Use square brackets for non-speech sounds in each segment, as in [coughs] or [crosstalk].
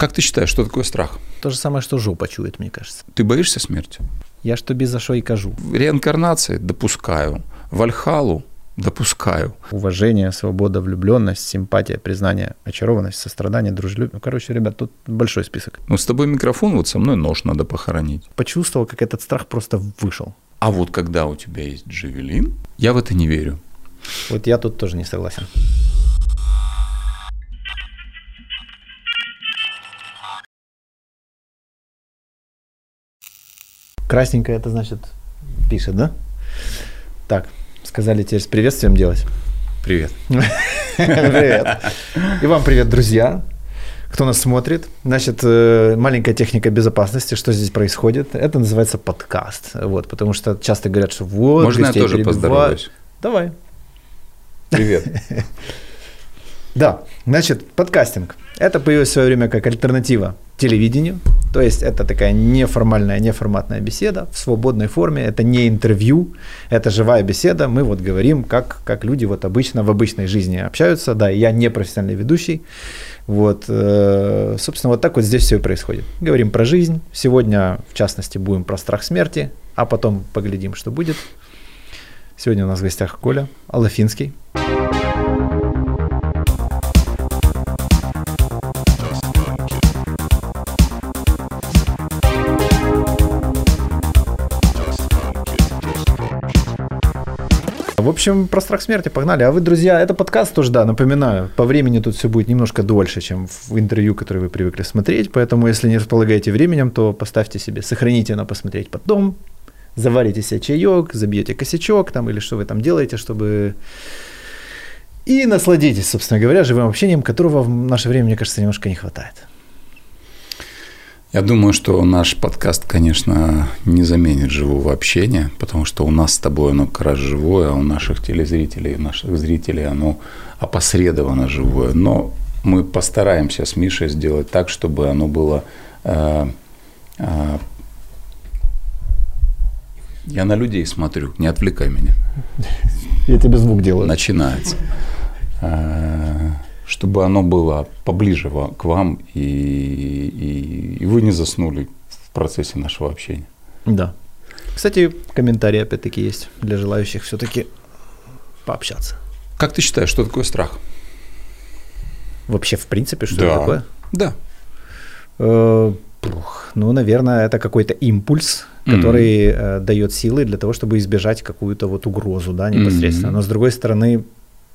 Как ты считаешь, что такое страх? То же самое, что жопа чует, мне кажется. Ты боишься смерти? Я ж тобі за що і кажу. Реинкарнации допускаю. Вальхалу допускаю. Уважение, свобода, влюбленность, симпатия, признание, очарованность, сострадание, дружелюбие. Ну, короче, ребят, тут большой список. Ну, с тобой микрофон, вот со мной нож надо похоронить. Почувствовал, как этот страх просто вышел. А вот когда у тебя есть джавелин, я в это не верю. Вот я тут тоже не согласен. Красненькое это значит пишет, да? Так, сказали теперь с приветствием делать. Привет. [laughs] Привет. И вам привет, друзья. Кто нас смотрит? Значит, э, маленькая техника безопасности, что здесь происходит. Это называется подкаст. Вот, потому что часто говорят, что вот... Можно я тоже поздороваюсь? Давай. Привет. [laughs] Да, значит, подкастинг. Это появилось в свое время как альтернатива телевидению. То есть это такая неформальная, неформатная беседа в свободной форме. Это не интервью, это живая беседа. Мы вот говорим, как, как люди вот обычно в обычной жизни общаются. Да, я не профессиональный ведущий. Вот, э, собственно, вот так вот здесь все и происходит. Говорим про жизнь. Сегодня, в частности, будем про страх смерти, а потом поглядим, что будет. Сегодня у нас в гостях Коля Алафинский. В общем, про страх смерти погнали. А вы, друзья, это подкаст тоже, да, напоминаю, по времени тут все будет немножко дольше, чем в интервью, которое вы привыкли смотреть. Поэтому, если не располагаете временем, то поставьте себе, сохраните на посмотреть потом, заварите себе чаек, забьете косячок там или что вы там делаете, чтобы... И насладитесь, собственно говоря, живым общением, которого в наше время, мне кажется, немножко не хватает. Я думаю, что наш подкаст, конечно, не заменит живого общения, потому что у нас с тобой оно как раз живое, а у наших телезрителей, наших зрителей оно опосредованно живое. Но мы постараемся с Мишей сделать так, чтобы оно было... э, э, я на людей смотрю, не отвлекай меня. Я тебе звук делаю. Начинается. Чтобы оно было поближе к вам, и, и, и вы не заснули в процессе нашего общения. Да. Кстати, комментарии опять-таки есть для желающих все-таки пообщаться. Как ты считаешь, что такое страх? Вообще, в принципе, что Да. это такое? Да. Э, Ну, наверное, это какой-то импульс, который э, дает силы для того, чтобы избежать какую-то вот угрозу, да, непосредственно. Мгм. Но с другой стороны,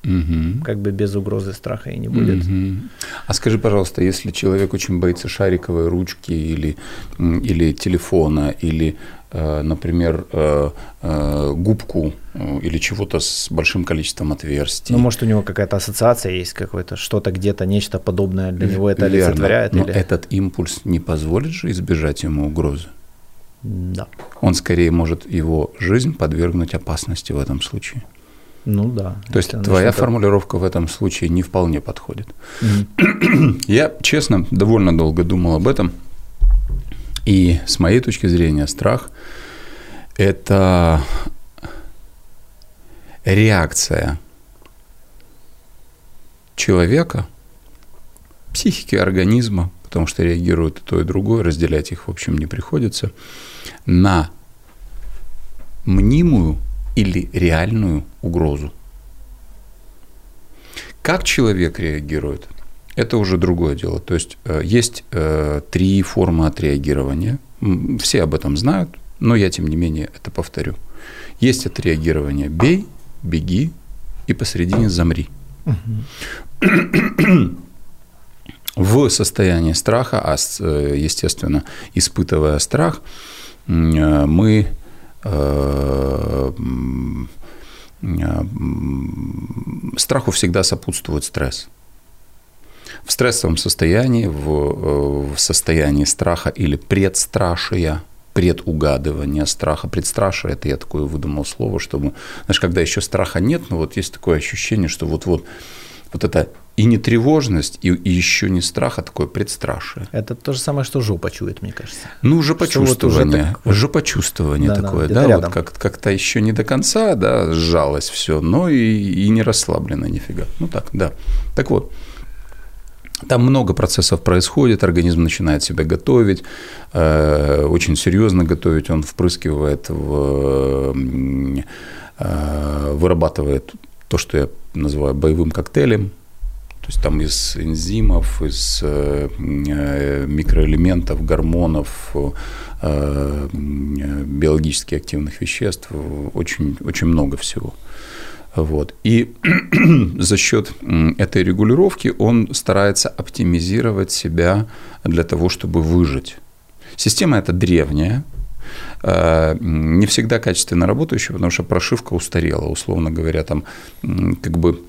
Мгм. как бы без угрозы страха и не будет. Мгм. А скажи, пожалуйста, если человек очень боится шариковой ручки или, или телефона, или, э, например, э, э, губку или чего-то с большим количеством отверстий. Ну, может, у него какая-то ассоциация есть, какое-то что-то где-то, нечто подобное для него это Верно. олицетворяет? Но или... этот импульс не позволит же избежать ему угрозы. Да. Он скорее может его жизнь подвергнуть опасности в этом случае. Ну да. То есть твоя начнёт- формулировка в этом случае не вполне подходит. Мгм. [clears throat] Я, честно, довольно долго думал об этом. И с моей точки зрения страх – это реакция человека, психики организма, потому что реагирует и то, и другое, разделять их, в общем, не приходится, на мнимую или реальную угрозу. Как человек реагирует, это уже другое дело. То есть э, есть э, три формы отреагирования. Все об этом знают, но я, тем не менее, это повторю. Есть отреагирование «бей», «беги» и посередине «замри». В состоянии страха, а, э, естественно, испытывая страх, мы страху всегда сопутствует стресс. В стрессовом состоянии, в, э, в состоянии страха или предстрашия, предугадывания страха. Предстрашие – это я такое выдумал слово, чтобы, знаешь, когда еще страха нет, но вот есть такое ощущение, что вот-вот вот это и не тревожность, и, и еще не страх, а такое предстрашие. Это то же самое, что жопа чует, мне кажется. Ну, Что вот жопочувствование, так жопочувствование Да-да, такое, да, рядом. вот как, как-то еще не до конца, да, сжалось все, но и, и не расслаблено нифига. Ну так, да. Так вот, Там много процессов происходит, организм начинает себя готовить, э, очень серьезно готовить, он впрыскивает, в, э, вырабатывает то, что я называю боевым коктейлем, то есть там из энзимов, из э, микроэлементов, гормонов, биологически активных веществ, очень, очень много всего. Вот. И [clears throat] за счет этой регулировки он старается оптимизировать себя для того, чтобы выжить. Система эта древняя, э, не всегда качественно работающая, потому что прошивка устарела, условно говоря, там как бы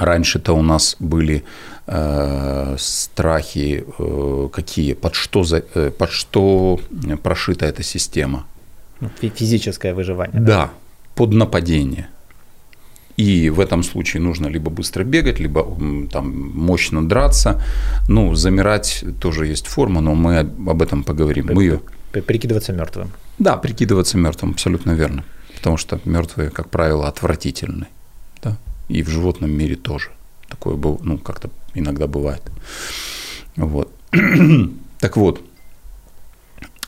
раньше-то у нас были э, страхи э, какие, под что, за, э, под что прошита эта система. Ну, физическое выживание. Да, да под нападение. И в этом случае нужно либо быстро бегать, либо там мощно драться. Ну, замирать тоже есть форма, но мы об этом поговорим. Мы ее... Прикидываться мертвым. Да, прикидываться мертвым, абсолютно верно. Потому что мертвые, как правило, отвратительны. Да? И в животном мире тоже. Такое ну, как-то иногда бывает. Вот. [clears throat] так вот,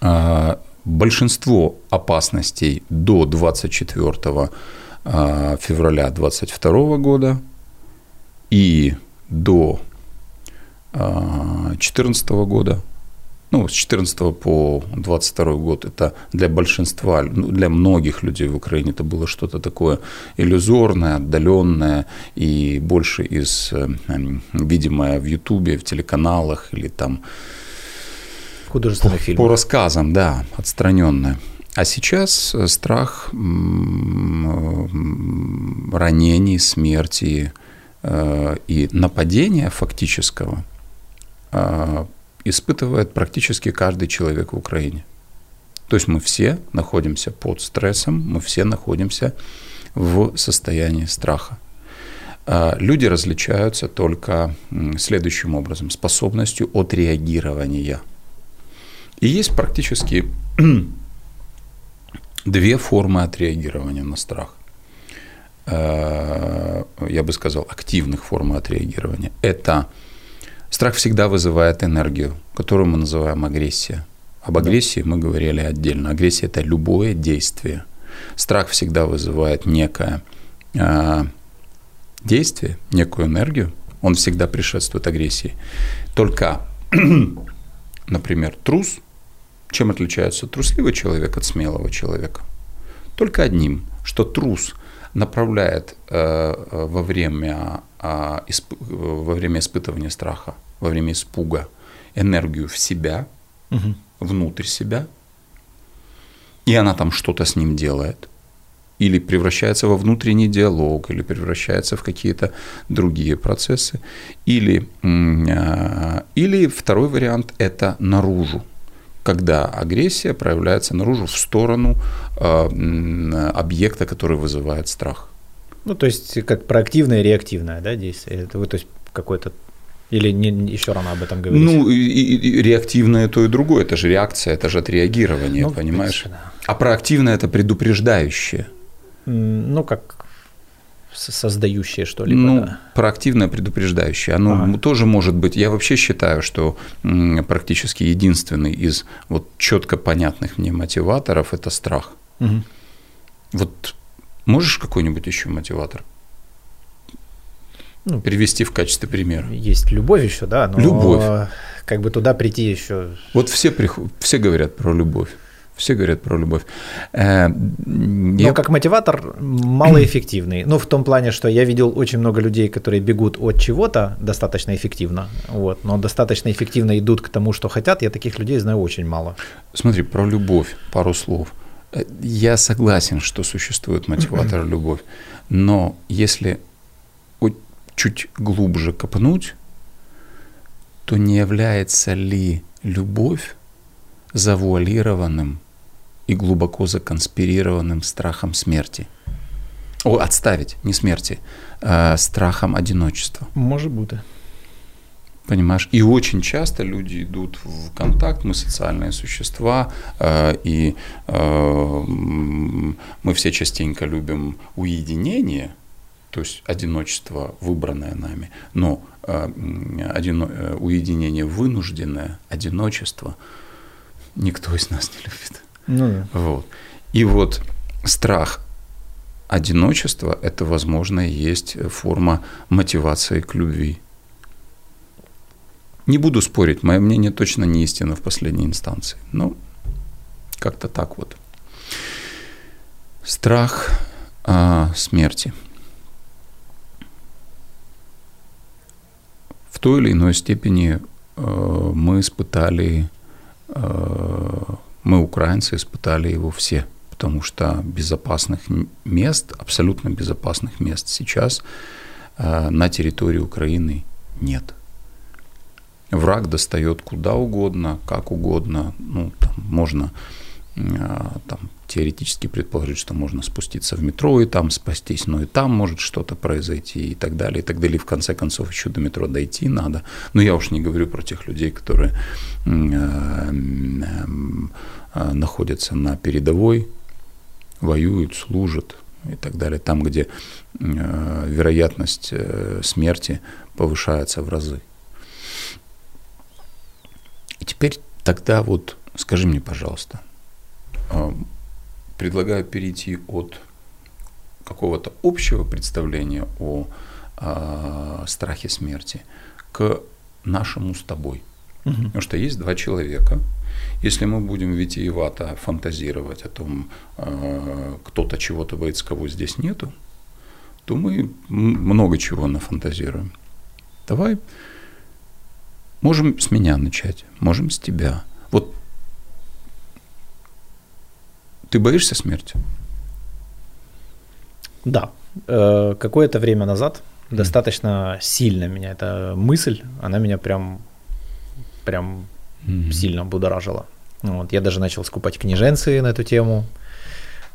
а, большинство опасностей до 24 а, февраля 22 года и до 2014 а, года, ну, с 14 по 22 год, это для большинства, ну, для многих людей в Украине это было что-то такое иллюзорное, отдаленное и больше из, э, видимое в Ютубе, в телеканалах или там художественных по, фильмах. По рассказам, да, отстраненное. А сейчас э, страх ранений, смерти э, и нападения фактического э, испытывает практически каждый человек в Украине. То есть мы все находимся под стрессом, мы все находимся в состоянии страха. Люди различаются только следующим образом, способностью отреагирования – и есть практически [clears throat] две формы отреагирования на страх. Э, я бы сказал, активных форм отреагирования. Это страх всегда вызывает энергию, которую мы называем агрессия. Об агрессии мы говорили отдельно. Агрессия – это любое действие. Страх всегда вызывает некое э, действие, некую энергию. Он всегда предшествует агрессии. Только, [clears throat] например, трус – чем отличается трусливый человек от смелого человека? Только одним, что трус направляет э, э во, время, э, исп, во время испытывания страха, во время испуга энергию в себя, угу. внутрь себя, и она там что-то с ним делает. Или превращается во внутренний диалог, или превращается в какие-то другие процессы. Или, э, или второй вариант – это наружу когда агрессия проявляется наружу в сторону э, объекта, который вызывает страх. Ну, то есть, как проактивное и реактивное да, действие. Это, то есть, какой-то или не, еще рано об этом говорить? Ну, и, и, реактивное то и другое. Это же реакция, это же отреагирование, ну, понимаешь? Принципе, да. А проактивное – это предупреждающее. Ну, как создающее что-либо. Ну, да. проактивное, предупреждающее. Оно ага. тоже может быть. Я вообще считаю, что практически единственный из вот четко понятных мне мотиваторов это страх. Угу. Вот можешь какой-нибудь еще мотиватор? Ну, привести в качестве примера. Есть любовь еще, да, но любовь. как бы туда прийти еще. Вот все, приход... все говорят про любовь. Все говорят про любовь. Э, Но я... как мотиватор малоэффективный. Ну, в том плане, что я видел очень много людей, которые бегут от чего-то достаточно эффективно, вот, но достаточно эффективно идут к тому, что хотят. Я таких людей знаю очень мало. Смотри, про любовь пару слов. Э, я согласен, что существует мотиватор [clears throat] любовь, но если чуть глубже копнуть, то не является ли любовь завуалированным и глубоко законспирированным страхом смерти. О, отставить, не смерти, а страхом одиночества. Может быть. Понимаешь? И очень часто люди идут в контакт, мы социальные существа, э, и э, мы все частенько любим уединение, то есть одиночество, выбранное нами, но одино, уединение вынужденное, одиночество, никто из нас не любит. Ну, да. Вот. И вот страх одиночества – это, возможно, есть форма мотивации к любви. Не буду спорить, мое мнение точно не истина в последней инстанции. Но как-то так вот. Страх а, смерти. Той или иной степени э, мы испытали, э, мы, украинцы, испытали его все – потому что безопасных мест, абсолютно безопасных мест сейчас э, на территории Украины нет. Враг достает куда угодно, как угодно. Ну, там можно там, теоретически предположить, что можно спуститься в метро и там спастись, но и там может что-то произойти и так далее, и так далее. И в конце концов еще до метро дойти надо. Но я уж не говорю про тех людей, которые э, находятся на передовой, воюют, служат и так далее, там, где э, вероятность э, смерти повышается в разы. И теперь тогда вот скажи мне, пожалуйста, э, предлагаю перейти от какого-то общего представления о э, страхе смерти к нашему с тобой. Угу. Потому что есть два человека, если мы будем витиевато фантазировать о том, э, кто-то чего-то боится, кого здесь нету, то мы много чего нафантазируем. Давай можем с меня начать, можем с тебя. Вот ты боишься смерти? Да. Э, какое-то время назад достаточно сильно меня эта мысль, она меня прям, прям mm-hmm. сильно будоражило. Вот, я даже начал скупать книженцы на эту тему.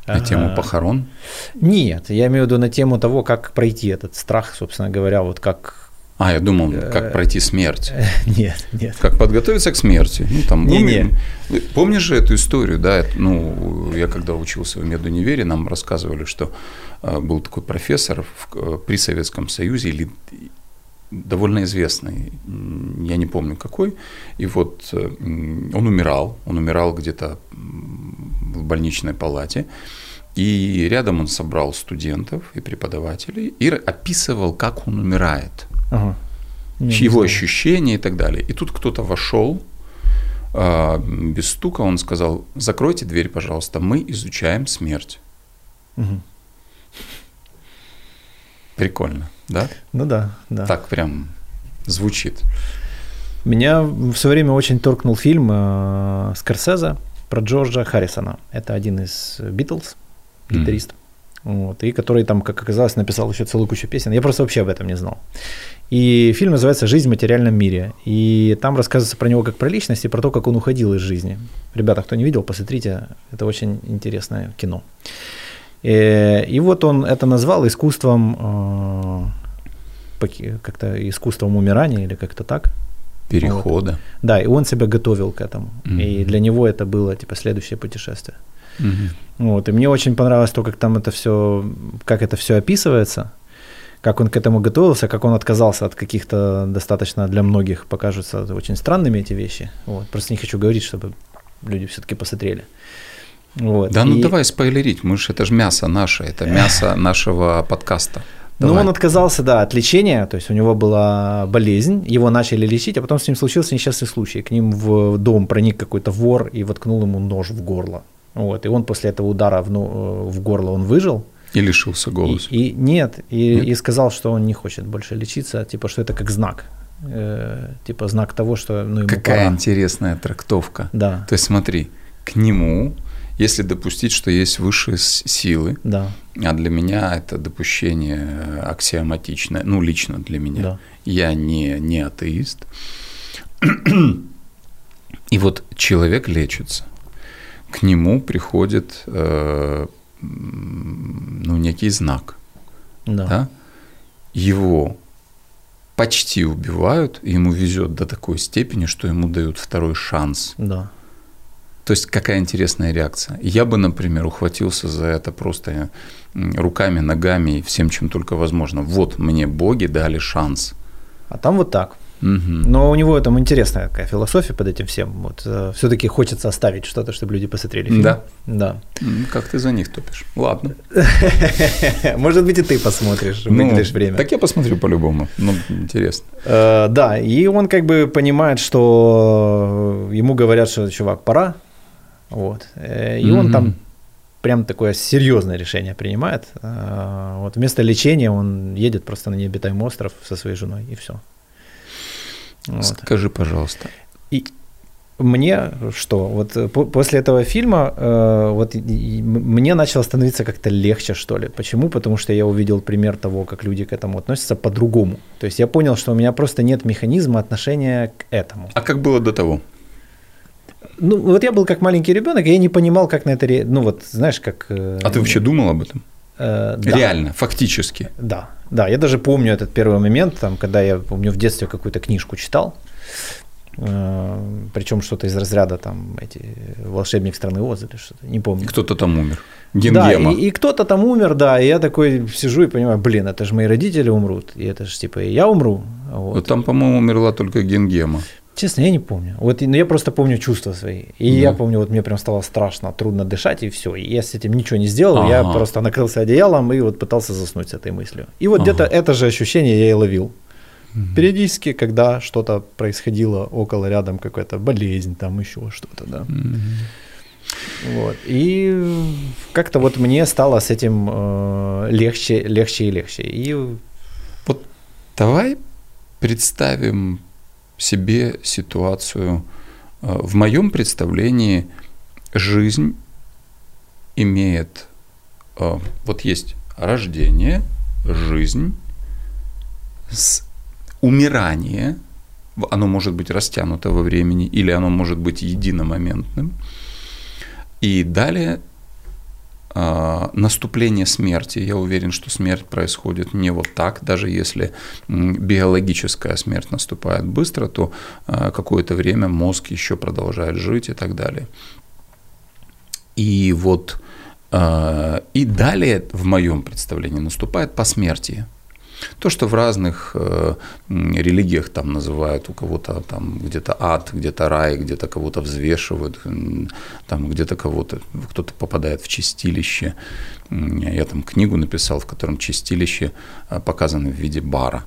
На тему похорон? Нет, я имею в виду на тему того, как пройти этот страх, собственно говоря, вот как а, я думал, как э, пройти смерть. [laughs] Нет, нет. Как подготовиться к смерти. Ну, там, не, не. Помнишь же эту историю, да? Ну, я когда учился в медунивере, нам рассказывали, что э, был такой профессор в, э, при Советском Союзе, или довольно известный, я не помню какой, и вот э, он умирал, он умирал где-то в больничной палате, и рядом он собрал студентов и преподавателей и описывал, как он умирает, ага. его ощущения и так далее. И тут кто-то вошел, а, без стука он сказал, закройте дверь, пожалуйста, мы изучаем смерть. Угу. Прикольно, да? Ну да, да. Так прям звучит. Меня в свое время очень торкнул фильм э, Скорсезе про Джорджа Харрисона. Это один из Битлз, гитарист. Mm. Вот, и который там, как оказалось, написал еще целую кучу песен. Я просто вообще об этом не знал. И фильм называется «Жизнь в материальном мире». И там рассказывается про него как про личность и про то, как он уходил из жизни. Ребята, кто не видел, посмотрите. Это очень интересное кино. Э, и вот он это назвал искусством, э, как-то искусством умирания или как-то так. Перехода. Вот. Да, и он себя готовил к этому. Mm-hmm. И для него это было типа следующее путешествие. Mm-hmm. Вот. И мне очень понравилось то, как там это все, как это все описывается, как он к этому готовился, как он отказался от каких-то достаточно для многих покажутся очень странными эти вещи. Вот. Просто не хочу говорить, чтобы люди все-таки посмотрели. Вот. Да, ну и... ну давай спойлерить, мы же это же мясо наше, это мясо нашего подкаста. Давай. Ну, он отказался, да, от лечения, то есть у него была болезнь, его начали лечить, а потом с ним случился несчастный случай. К ним в дом проник какой-то вор и воткнул ему нож в горло. Вот, и он после этого удара в, ну, в горло он выжил. И лишился голоса. И, и нет, и, нет, и сказал, что он не хочет больше лечиться, типа, что это как знак. Э, типа знак того, что ну, ему Какая пора. интересная трактовка. Да. То есть смотри, к нему если допустить, что есть высшие силы, да. а для меня это допущение аксиоматичное, ну, лично для меня, да. я не, не атеист, и вот человек лечится, к нему приходит э, ну, некий знак, да. Да? его почти убивают, и ему везет до такой степени, что ему дают второй шанс. Да. То есть какая интересная реакция. Я бы, например, ухватился за это просто руками, ногами и всем, чем только возможно. Вот мне боги дали шанс. А там вот так. Но у него там интересная такая философия под этим всем. Вот все-таки хочется оставить что-то, чтобы люди посмотрели фильм. Да. Да. Как ты за них топишь? Ладно. [laughs] Может быть, и ты посмотришь, Ну, выделишь время. Так я посмотрю по-любому. Ну, интересно. Э, Да, и он как бы понимает, что ему говорят, что чувак, пора. Вот. Э, И он там прям такое серьезное решение принимает. Э, Вот вместо лечения он едет просто на необитаемый остров со своей женой, и все. Скажи, пожалуйста. Мне что, вот э, по- после этого фильма э, вот и- и мне начало становиться как-то легче, что ли. Почему? Потому что я увидел пример того, как люди к этому относятся по-другому. То есть я понял, что у меня просто нет механизма отношения к этому. А как было до того? Ну, вот я был как маленький ребенок, и я не понимал, как на это, ре- ну вот, знаешь, как... э, А ты вообще думал об этом? Э, да. Реально, фактически. Да, да, я даже помню этот первый момент, там, когда я, помню, в детстве какую-то книжку читал, причем что-то из разряда там эти волшебник страны Оз или что-то, не помню. Кто-то там умер. Да, Генгема. и, и кто-то там умер, да, и я такой сижу и понимаю, блин, это же мои родители умрут, и это же типа и я умру. Вот. Вот там, по-моему, умерла только Генгема. Честно, я не помню. Вот ну, я просто помню чувства свои. И Да. я помню, вот мне прям стало страшно, трудно дышать, и все. И я с этим ничего не сделал. Я Ага. просто накрылся одеялом и вот пытался заснуть с этой мыслью. И вот Ага. где-то это же ощущение я и ловил. Периодически, когда что-то происходило около, рядом какая-то болезнь, там еще что-то, да. Мгм. Вот. И как-то вот мне стало с этим э, легче, легче и легче. И Вот давай представим себе ситуацию. Э, В моем представлении жизнь имеет... э, Вот есть рождение, жизнь, умирание, оно может быть растянуто во времени, или оно может быть единомоментным. И далее наступление смерти. Я уверен, что смерть происходит не вот так, даже если биологическая смерть наступает быстро, то а, какое-то время мозг еще продолжает жить и так далее. И вот а, и далее в моем представлении наступает посмертие. То, что в разных э, религиях там называют у кого-то там где-то ад, где-то рай, где-то кого-то взвешивают, там где-то кого-то, кто-то попадает в чистилище. Я там книгу написал, в котором чистилище э, показано в виде бара.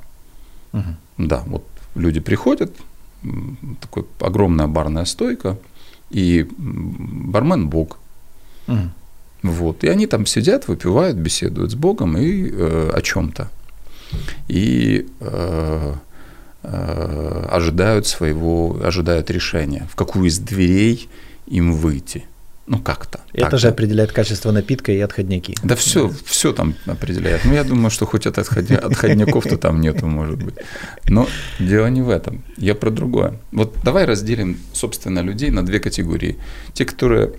Мгм. Да, вот люди приходят, такой огромная барная стойка, и бармен Бог. Мгм. Вот. И они там сидят, выпивают, беседуют с Богом и э, о чем-то. И э, э, ожидают своего, ожидают решения, в какую из дверей им выйти. Ну, как-то. это же определяет качество напитка и отходняки. Да все, все там определяет. Ну, я думаю, что хоть от отходня, отходняков-то там нету, может быть. Но дело не в этом. Я про другое. Вот давай разделим, собственно, людей на две категории. Те, которые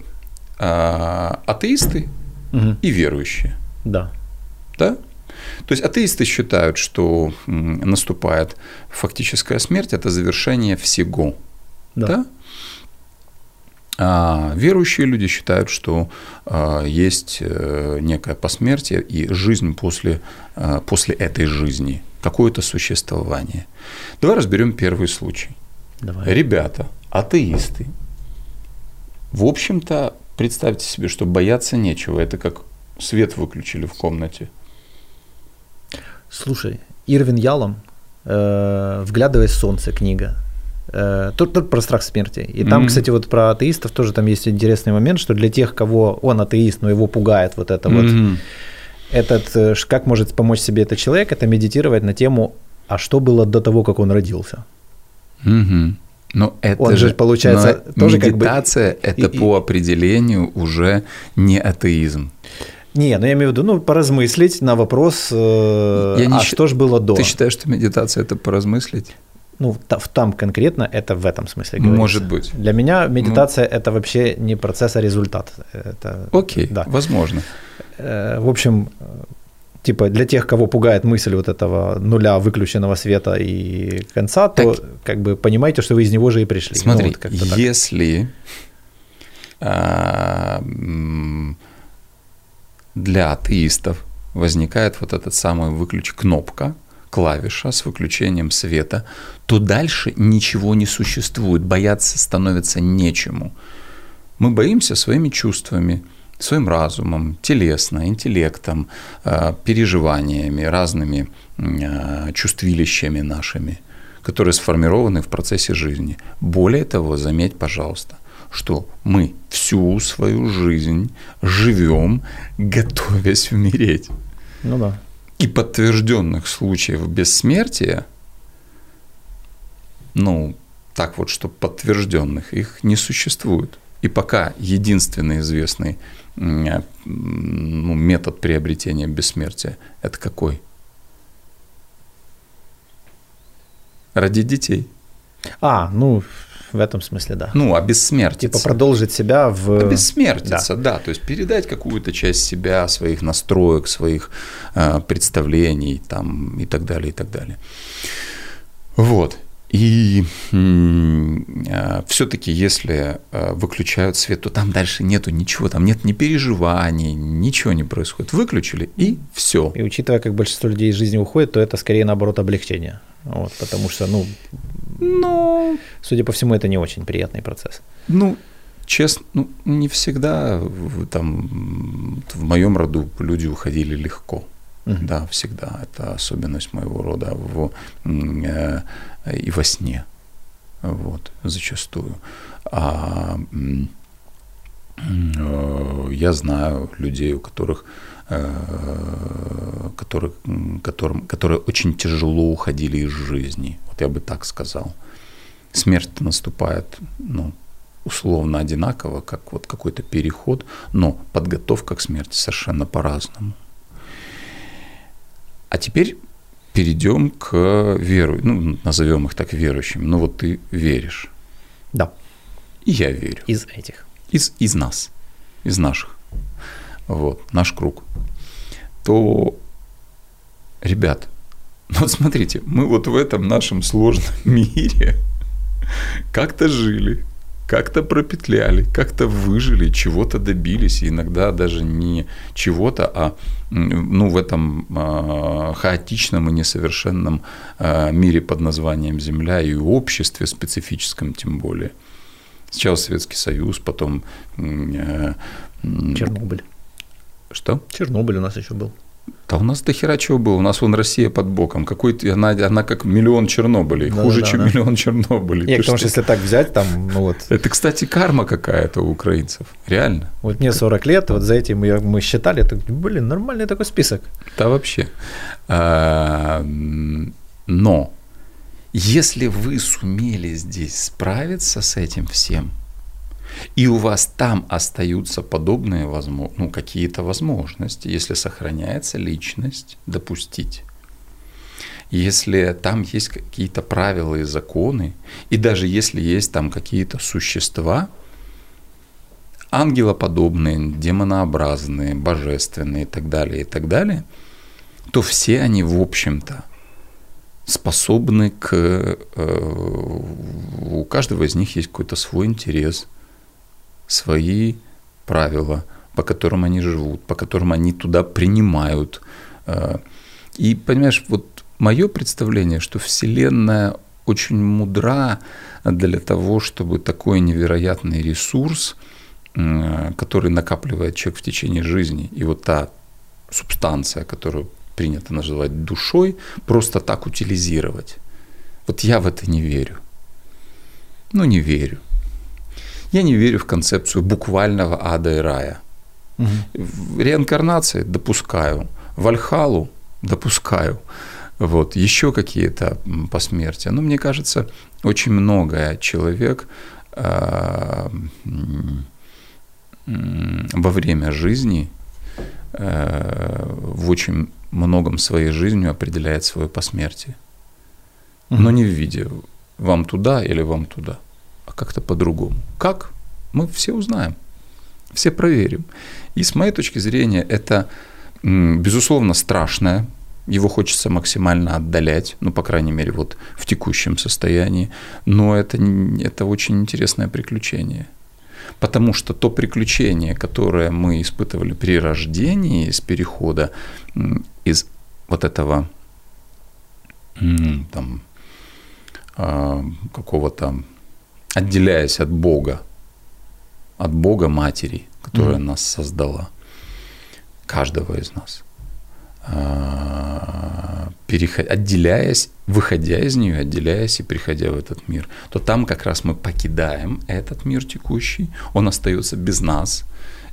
а, атеисты Мгм. и верующие. Да. Да? То есть атеисты считают, что наступает фактическая смерть, это завершение всего. Да. Да? А верующие люди считают, что а, есть э, некое посмертие и жизнь после, а, после этой жизни, какое-то существование. Давай разберем первый случай. Давай. Ребята, атеисты, в общем-то, представьте себе, что бояться нечего. Это как свет выключили в комнате. Слушай, Ирвин Ялом э, «Вглядываясь в солнце» книга. Э, Тут, тут про страх смерти. И там, Мгм. кстати, вот про атеистов тоже там есть интересный момент, что для тех, кого он атеист, но его пугает вот это вот, Мгм. этот, э, как может помочь себе этот человек, это медитировать на тему, а что было до того, как он родился. Мгм. Но это Он же, получается, но тоже как бы- медитация это и- по определению уже не атеизм. Не, ну я имею в виду, ну, поразмыслить на вопрос, э, Я не а щи- что же было до? Ты считаешь, что медитация это поразмыслить? Ну, там конкретно это в этом смысле говорится. Может быть. Ну. Для меня медитация это вообще не процесс, а результат. Это, Окей, Да. возможно. Э, В общем, типа для тех, кого пугает мысль вот этого нуля выключенного света и конца, то Так. как бы понимаете, что вы из него же и пришли. Ну, Смотри, вот как-то так. Для атеистов возникает вот этот самый выключ кнопка, клавиша с выключением света, то дальше ничего не существует, бояться становится нечему. Мы боимся своими чувствами, своим разумом, телесно, интеллектом, э, переживаниями, разными э, чувствилищами нашими, которые сформированы в процессе жизни. Более того, заметь, пожалуйста, что мы всю свою жизнь живем, готовясь умереть. Ну да. И подтвержденных случаев бессмертия, ну, так вот, что подтвержденных, их не существует. И пока единственный известный ну, метод приобретения бессмертия – это какой? Родить детей. А, ну, в этом смысле, да. Ну, обессмертиться. Типа продолжить себя в... Обессмертиться, да. да. То есть передать какую-то часть себя, своих настроек, своих э, представлений там, и так далее, и так далее. Вот. И э, все-таки, если э, выключают свет, то там дальше нету ничего, там нет ни переживаний, ничего не происходит. Выключили и все. И учитывая, как большинство людей из жизни уходит, то это скорее наоборот облегчение. Вот, потому что, ну, ну, судя по всему, это не очень приятный процесс. Ну, честно, ну, не всегда там в моем роду люди уходили легко. Угу. Да, всегда. Это особенность моего рода в, э, и во сне. Вот, зачастую. А э, я знаю людей, у которых Э, которые, которым, которые очень тяжело уходили из жизни. Вот я бы так сказал. Смерть наступает, ну, условно одинаково, как вот какой-то переход, но подготовка к смерти совершенно по-разному. А теперь перейдем к веру, ну, назовем их так верующими. Ну вот ты веришь. Да. И я верю. Из этих. Из, из нас, из наших вот, наш круг, то, ребят, [laughs] вот смотрите, мы вот в этом нашем сложном [laughs] мире как-то жили, как-то пропетляли, как-то выжили, чего-то добились, иногда даже не чего-то, а ну, в этом э, хаотичном и несовершенном э, мире под названием Земля и обществе специфическом тем более. Сначала Советский Союз, потом э, Чернобыль. Что? Чернобыль у нас еще был. Да у нас до хера чего было. У нас вон Россия под боком. Какой она, она как миллион Чернобылей. Да, хуже, да, чем да. миллион Чернобылей. Нет, потому что если так взять, там, ну вот. Это, кстати, карма какая-то у украинцев. Реально. Вот мне 40 лет, вот за этим мы, мы считали, это, блин, нормальный такой список. Да, вообще. А, но если вы сумели здесь справиться с этим всем, и у вас там остаются подобные ну, какие-то возможности, если сохраняется личность, допустить. Если там есть какие-то правила и законы, и даже если есть там какие-то существа, ангелоподобные, демонообразные, божественные и так далее, и так далее, то все они, в общем-то, способны к... Э, у каждого из них есть какой-то свой интерес – свои правила, по которым они живут, по которым они туда принимают. Э, и понимаешь, вот мое представление, что Вселенная очень мудра для того, чтобы такой невероятный ресурс, который накапливает человек в течение жизни, и вот та субстанция, которую принято называть душой, просто так утилизировать. Вот я в это не верю. Ну, не верю. Я не верю в концепцию буквального ада и рая. Угу. Реинкарнации допускаю, в Альхалу допускаю, вот, еще какие-то посмертия. Но мне кажется, очень многое человек э, во время жизни э, в очень многом своей жизнью определяет свое посмертие. Но не в виде вам туда или вам туда а как-то по-другому. Как? Мы все узнаем, все проверим. И с моей точки зрения это, безусловно, страшное, его хочется максимально отдалять, ну, по крайней мере, вот в текущем состоянии, но это, это очень интересное приключение. Потому что то приключение, которое мы испытывали при рождении, из перехода из вот этого там, а, какого-то, отделяясь от Бога, от Бога Матери, которая mm-hmm. нас создала, каждого из нас, а, переход, отделяясь, выходя из нее, отделяясь и приходя в этот мир, то там как раз мы покидаем этот мир текущий, он остается без нас,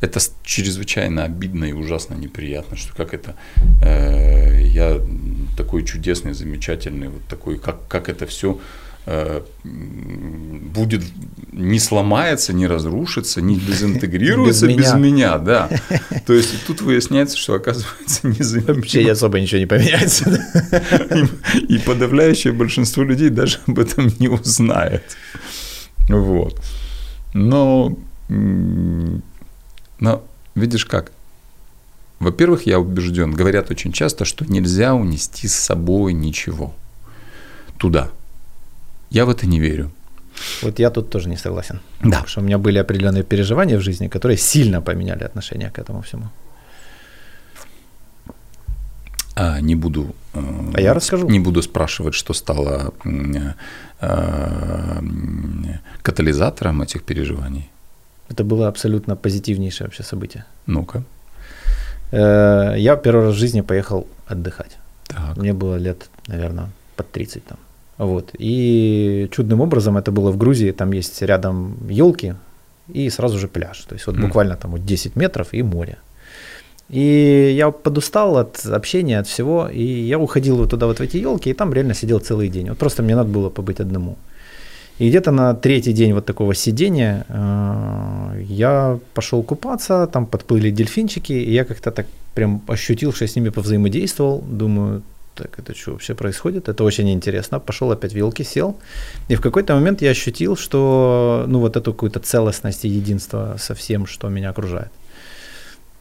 это чрезвычайно обидно и ужасно неприятно, что как это э, я такой чудесный, замечательный, вот такой, как, как это все будет не сломается, не разрушится, не дезинтегрируется без, без меня. да. То есть тут выясняется, что оказывается не Вообще особо ничего не поменяется. И, и подавляющее большинство людей даже об этом не узнает. Вот. Но но видишь как? Во-первых, я убежден, говорят очень часто, что нельзя унести с собой ничего туда. Я в это не верю. Вот я тут тоже не согласен. Да. Потому что у меня были определенные переживания в жизни, которые сильно поменяли отношение к этому всему. А, не буду. Э, а я расскажу. Не буду спрашивать, что стало э, э, катализатором этих переживаний. Это было абсолютно позитивнейшее вообще событие. Ну-ка. Э, я первый раз в жизни поехал отдыхать. Так. Мне было лет, наверное, под 30 там. Вот. И чудным образом это было в Грузии, там есть рядом елки и сразу же пляж. То есть вот mm. буквально там вот 10 метров и море. И я подустал от общения, от всего, и я уходил вот туда вот в эти елки, и там реально сидел целый день. Вот просто мне надо было побыть одному. И где-то на третий день вот такого сидения э, я пошел купаться, там подплыли дельфинчики, и я как-то так прям ощутил, что я с ними повзаимодействовал. Думаю, так это что вообще происходит? Это очень интересно. Пошел опять вилки, сел. И в какой-то момент я ощутил, что ну вот эту какую-то целостность и единство со всем, что меня окружает.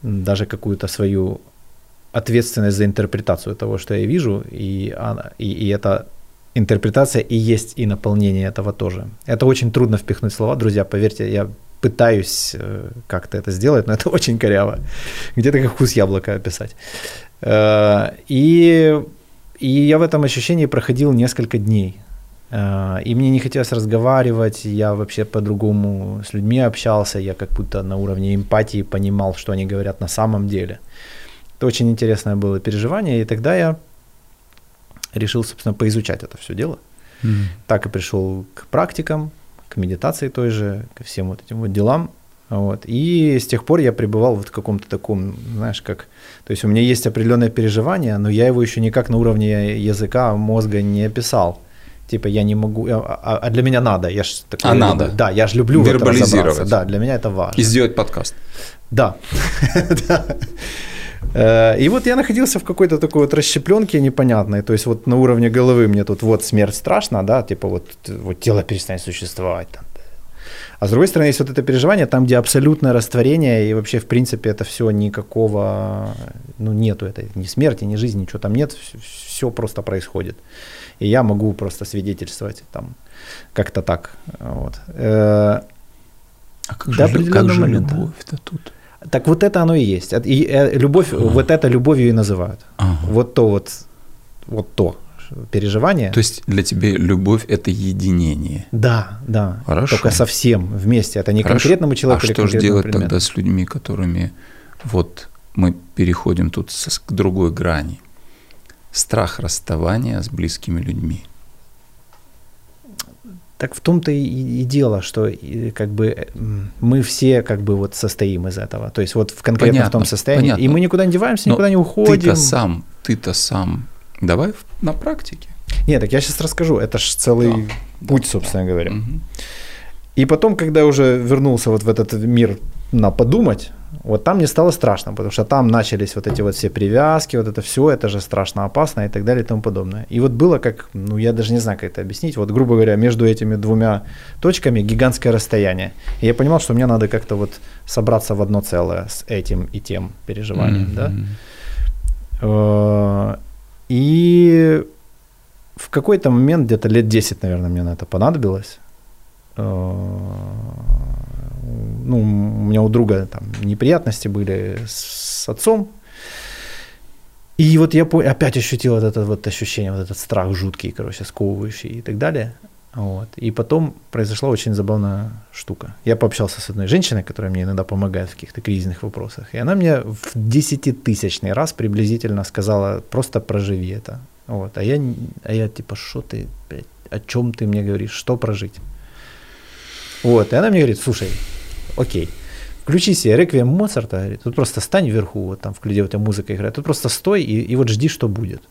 Даже какую-то свою ответственность за интерпретацию того, что я вижу, и, она, и, и это интерпретация и есть и наполнение этого тоже. Это очень трудно впихнуть слова, друзья, поверьте, я пытаюсь э, как-то это сделать, но это [laughs] очень коряво. Где-то как вкус яблока описать. Э, и, и я в этом ощущении проходил несколько дней. Э, и мне не хотелось разговаривать, я вообще по-другому с людьми общался, я как будто на уровне эмпатии понимал, что они говорят на самом деле. Это очень интересное было переживание, и тогда я решил, собственно, поизучать это все дело. Mm. Так и пришел к практикам, к медитации той же, ко всем вот этим вот делам. Вот. И с тех пор я пребывал вот в каком-то таком, знаешь, как... То есть у меня есть определенное переживание, но я его еще никак на уровне языка, мозга не описал. Типа я не могу, а, а, для меня надо, я ж такой, а люблю, надо. Да, я же люблю вербализировать. Да, для меня это важно. И сделать подкаст. [laughs] Да. Э, и вот я находился в какой-то такой вот расщепленке непонятной, то есть вот на уровне головы мне тут вот смерть страшна, да, типа вот, вот тело перестанет существовать, там, а с другой стороны, есть вот это переживание, там, где абсолютное растворение, и вообще, в принципе, это все никакого, ну, нету этой ни смерти, ни жизни, ничего там нет, все просто происходит. И я могу просто свидетельствовать там как-то так. Вот. Э, а как же, как же любовь-то тут? Так вот это оно и есть. И э, любовь, ага. вот это любовью и называют. Ага. Вот то вот, вот то переживание. То есть для тебя любовь это единение. Да, да. Хорошо. Только совсем вместе. Это не Хорошо. конкретному человеку. А что же делать предмету. тогда с людьми, которыми вот мы переходим тут к другой грани? Страх расставания с близкими людьми. Так в том-то и, и дело, что как бы э, мы все как бы вот состоим из этого. То есть вот в конкретно понятно, в том состоянии. Понятно. И мы никуда не деваемся, никуда Но не уходим. Ты-то сам, ты-то сам. Давай на практике. Нет, так я сейчас расскажу. Это же целый да, путь, да, собственно да. говоря. Угу. И потом, когда я уже вернулся вот в этот мир на подумать, вот там мне стало страшно, потому что там начались вот эти вот все привязки, вот это все, это же страшно опасно и так далее и тому подобное. И вот было как, ну я даже не знаю, как это объяснить, вот грубо говоря, между этими двумя точками гигантское расстояние. И я понимал, что мне надо как-то вот собраться в одно целое с этим и тем переживанием, mm-hmm. да. И в какой-то момент, где-то лет 10, наверное, мне на это понадобилось, э, ну, у меня у друга там неприятности были с отцом, И вот я опять ощутил вот это вот ощущение, вот этот страх жуткий, короче, сковывающий и так далее. Вот. И потом произошла очень забавная штука. Я пообщался с одной женщиной, которая мне иногда помогает в каких-то кризисных вопросах. И она мне в десятитысячный раз приблизительно сказала, просто проживи это. Вот. А, я, а я типа, что ты, блядь, о чем ты мне говоришь, что прожить? Вот. И она мне говорит, слушай, окей, включи себе реквием Моцарта, говорит, тут просто стань вверху, вот там, где у тебя музыка играет, тут просто стой и, и вот жди, что будет.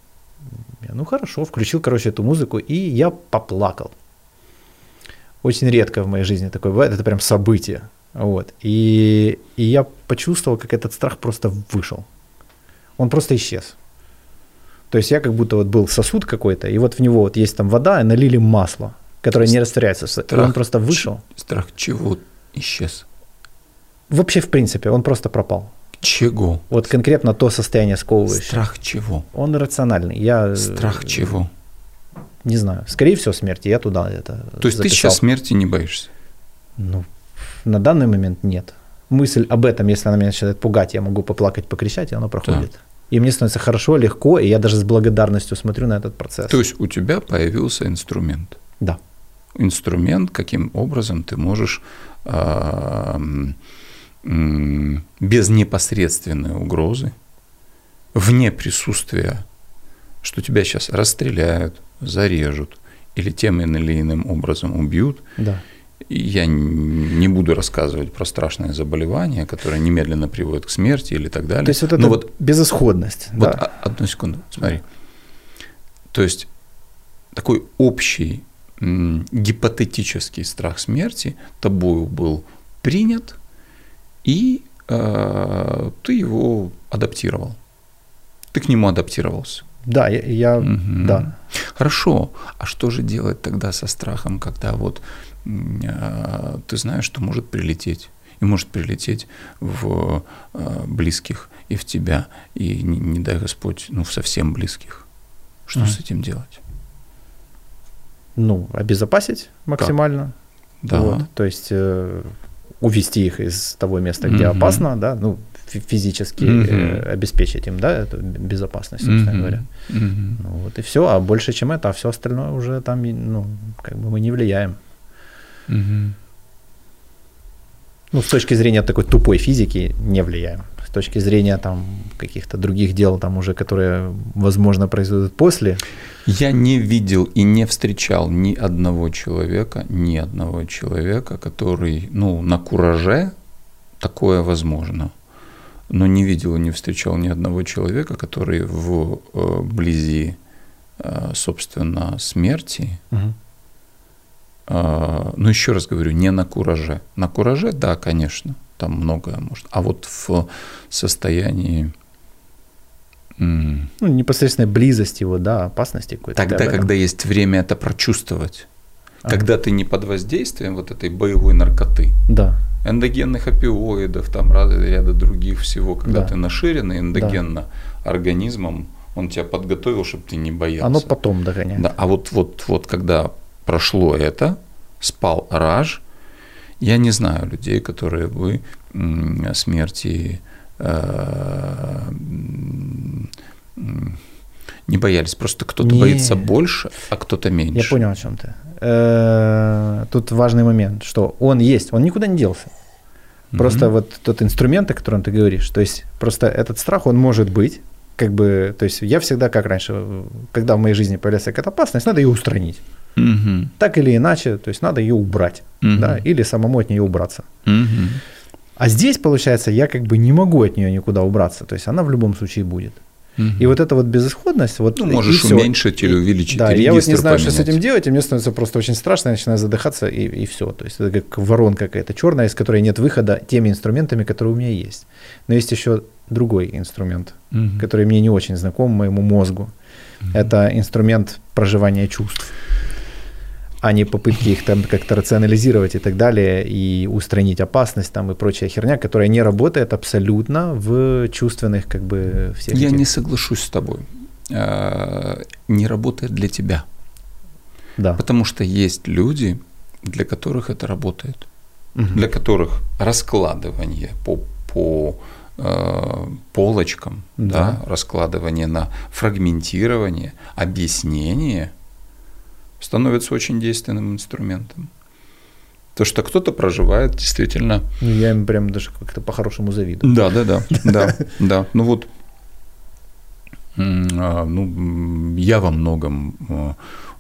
Я, ну хорошо, включил, короче, эту музыку, и я поплакал. Очень редко в моей жизни такое бывает, это прям событие. Вот. И, и я почувствовал, как этот страх просто вышел. Он просто исчез. То есть я как будто вот был сосуд какой-то, и вот в него вот есть там вода, и налили масло, которое не растворяется. И Страх он просто вышел. Страх чего исчез? Вообще, в принципе, он просто пропал. Чего? Вот конкретно то состояние сковывающее. Страх чего? Он рациональный. Я э, Страх чего? Не знаю. Скорее всего, смерти. Я туда это То есть ты записал. сейчас смерти не боишься? Ну, на данный момент нет. Мысль об этом, если она меня начинает пугать, я могу поплакать, покричать, и оно проходит. И мне становится хорошо, легко, и я даже с благодарностью смотрю на этот процесс. То есть у тебя появился инструмент. Да. Инструмент, каким образом ты можешь а, без непосредственной угрозы, вне присутствия, что тебя сейчас расстреляют, зарежут или тем или иным образом убьют, Да. И я не буду рассказывать про страшное заболевание, которое немедленно приводит к смерти или так далее. То есть вот это Но вот безысходность. вот да. одну секунду, смотри. То есть такой общий гипотетический страх смерти тобою был принят, и э, ты его адаптировал. Ты к нему адаптировался. Да, я, я- Мгм. да. Хорошо. А что же делать тогда со страхом, когда вот а, ты знаешь, что может прилететь? И может прилететь в а, близких и в тебя, и не, не дай Господь, ну, в совсем близких. Что Мгм. с этим делать? Ну, обезопасить максимально. Да. Вот, то есть э, увести их из того места, где Мгм. опасно, да, ну, физически э, обеспечить им, да, эту безопасность, собственно Мгм. говоря. Мгм. Ну, вот и все, а больше, чем это, а все остальное уже там, ну, как бы мы не влияем. Мгм. Ну, с точки зрения такой тупой физики не влияем. С точки зрения там каких-то других дел, там уже, которые, возможно, произойдут после, Я не видел и не встречал ни одного человека, ни одного человека, который, ну, на кураже такое возможно, но не видел и не встречал ни одного человека, который в э, близи, э, собственно, смерти, э, ну, еще раз говорю, не на кураже. На кураже, да, конечно, там многое может. А вот в состоянии ну, непосредственной близости его, да, опасности какой-то. Тогда, когда есть время это прочувствовать. Ага. Когда ты не под воздействием вот этой боевой наркоты, Да, эндогенных опиоидов, там ряда, других всего, когда Да. ты наширенный эндогенно организмом, он тебя подготовил, чтобы ты не боялся. оно потом догоняет. Да, а вот, вот, вот когда прошло это, спал раж, я не знаю людей, которые бы смерти э, не боялись. Просто кто-то Не. боится больше, а кто-то меньше. Я понял, о чем ты. Э, Тут важный момент, что он есть, он никуда не делся. Просто Мгм. вот тот инструмент, о котором ты говоришь, то есть просто этот страх, он может быть, как бы, то есть я всегда, как раньше, когда в моей жизни появляется какая-то опасность, надо ее устранить. Мгм. Так или иначе, то есть надо ее убрать, Мгм. да, или самому от нее убраться. Мгм. А здесь, получается, я как бы не могу от нее никуда убраться, то есть она в любом случае будет. Мгм. И вот эта вот безысходность, вот Ну, и можешь всё. уменьшить или увеличить. Да, я вот не знаю, что с поменять. этим делать, и мне становится просто очень страшно, я начинаю задыхаться, и, и все. То есть это как воронка какая-то черная, из которой нет выхода теми инструментами, которые у меня есть. Но есть еще другой инструмент, Мгм. который мне не очень знаком, моему мозгу. Это инструмент проживания чувств, а не попытки их там как-то рационализировать и так далее, и устранить опасность там и прочая херня, которая не работает абсолютно в чувственных как бы всех Я этих- не соглашусь с тобой. А, Не работает для тебя. Да. Потому что есть люди, для которых это работает. Мгм. Для которых раскладывание по, по э, полочкам, да. да, раскладывание на фрагментирование, объяснение становится очень действенным инструментом. То, что кто-то проживает действительно. Ну, я им прям даже как-то по-хорошему завидую. Да, да, да, [laughs] да, да. Ну вот, а, ну, я во многом а,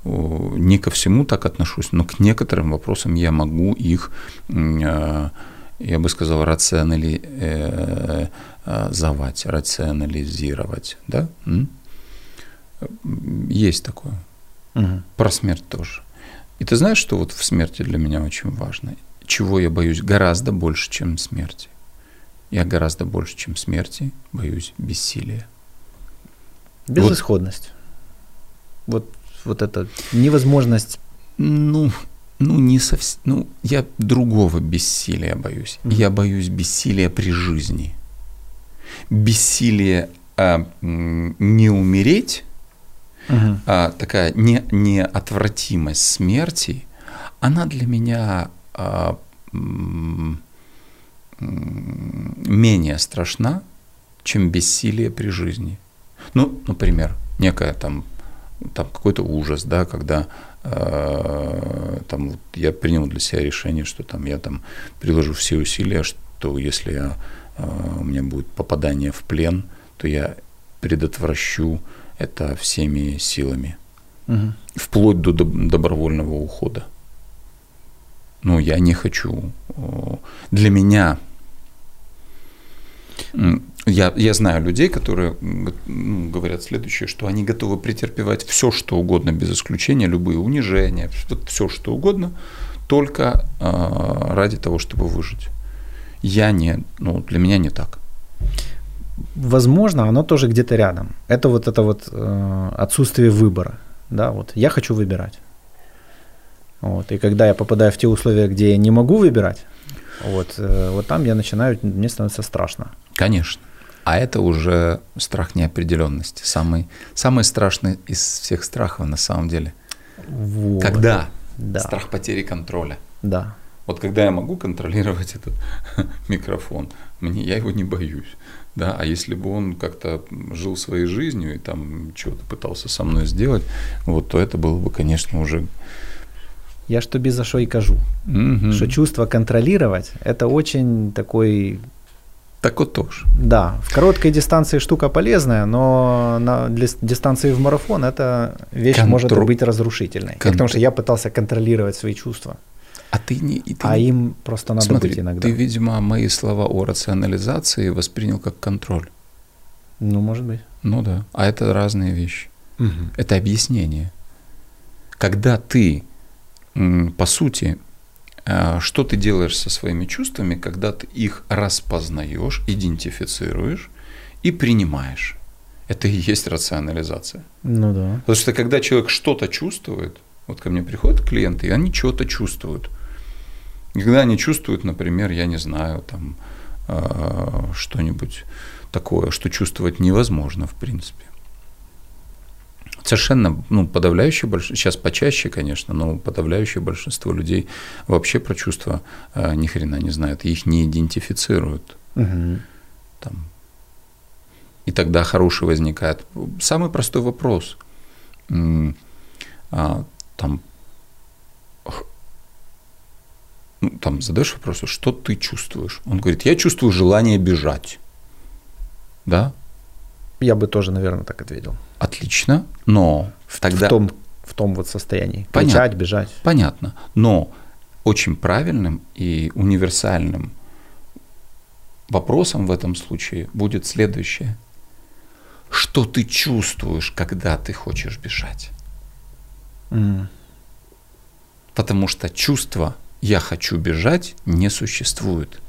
не ко всему так отношусь, но к некоторым вопросам я могу их, а, я бы сказал, рационализовать, э, рационализировать, да? Есть такое. Угу. Про смерть тоже. И ты знаешь, что вот в смерти для меня очень важно? Чего я боюсь гораздо больше, чем смерти? Я гораздо больше, чем смерти, боюсь бессилия. Безысходность. Вот, вот, вот это невозможность. Ну, ну, не совсем. Ну, я другого бессилия боюсь. Mm-hmm. Я боюсь бессилия при жизни. Бессилие а, не умереть угу. а, такая не, неотвратимость смерти, она для меня а, менее страшна, чем бессилие при жизни. Ну, например, некая там, там какой-то ужас, да, когда э, там вот я принял для себя решение, что там я там приложу все усилия, что если я, у меня будет попадание в плен, то я предотвращу это всеми силами, угу. вплоть до добровольного ухода. Ну, я не хочу. Для меня я, я знаю людей, которые ну, говорят следующее, что они готовы претерпевать все, что угодно, без исключения, любые унижения, все, что угодно, только э, ради того, чтобы выжить. Я не, ну, для меня не так возможно, оно тоже где-то рядом. Это вот это вот э, отсутствие выбора. Да, вот я хочу выбирать. Вот, и когда я попадаю в те условия, где я не могу выбирать, вот, э, вот там я начинаю, мне становится страшно. Конечно. А это уже страх неопределенности. Самый, самый страшный из всех страхов на самом деле. Вот. Когда? Да. Страх потери контроля. Да. Вот когда я могу контролировать этот [laughs] микрофон, мне, я его не боюсь. Да, а если бы он как-то жил своей жизнью и там что-то пытался со мной сделать, вот, то это было бы, конечно, уже я что тобі за що і кажу. Угу. Що чувство контролировать – это очень такой так вот тоже. Да, в короткой дистанции штука полезная, но на дистанции в марафон эта вещь Контр... может быть разрушительной. Кон... Потому что я пытался контролировать свои чувства. А ты не... И ты а им просто надо Смотри, быть иногда. Ты, видимо, мои слова о рационализации воспринял как контроль. Ну, может быть. Ну да. А это разные вещи. Угу. Это объяснение. Когда ты, по сути, э, что ты делаешь со своими чувствами, когда ты их распознаешь, идентифицируешь и принимаешь. Это и есть рационализация. Ну да. Потому что когда человек что-то чувствует, вот ко мне приходят клиенты, и они что-то чувствуют. Когда они чувствуют, например, я не знаю, там э, что-нибудь такое, что чувствовать невозможно, в принципе. Совершенно, ну, подавляющее большинство, сейчас почаще, конечно, но подавляющее большинство людей вообще про чувства э, ни хрена не знают, их не идентифицируют. Угу. Там. И тогда хороший возникает. Самый простой вопрос. А, там ну, там задаешь вопрос, что ты чувствуешь? Он говорит, я чувствую желание бежать. Да? Я бы тоже, наверное, так ответил. Отлично, но тогда... В том, в том вот состоянии. Понятно, Кричать, бежать. Понятно. Но очень правильным и универсальным вопросом в этом случае будет следующее. Что ты чувствуешь, когда ты хочешь бежать? Mm. Потому что чувство «я хочу бежать» не существует.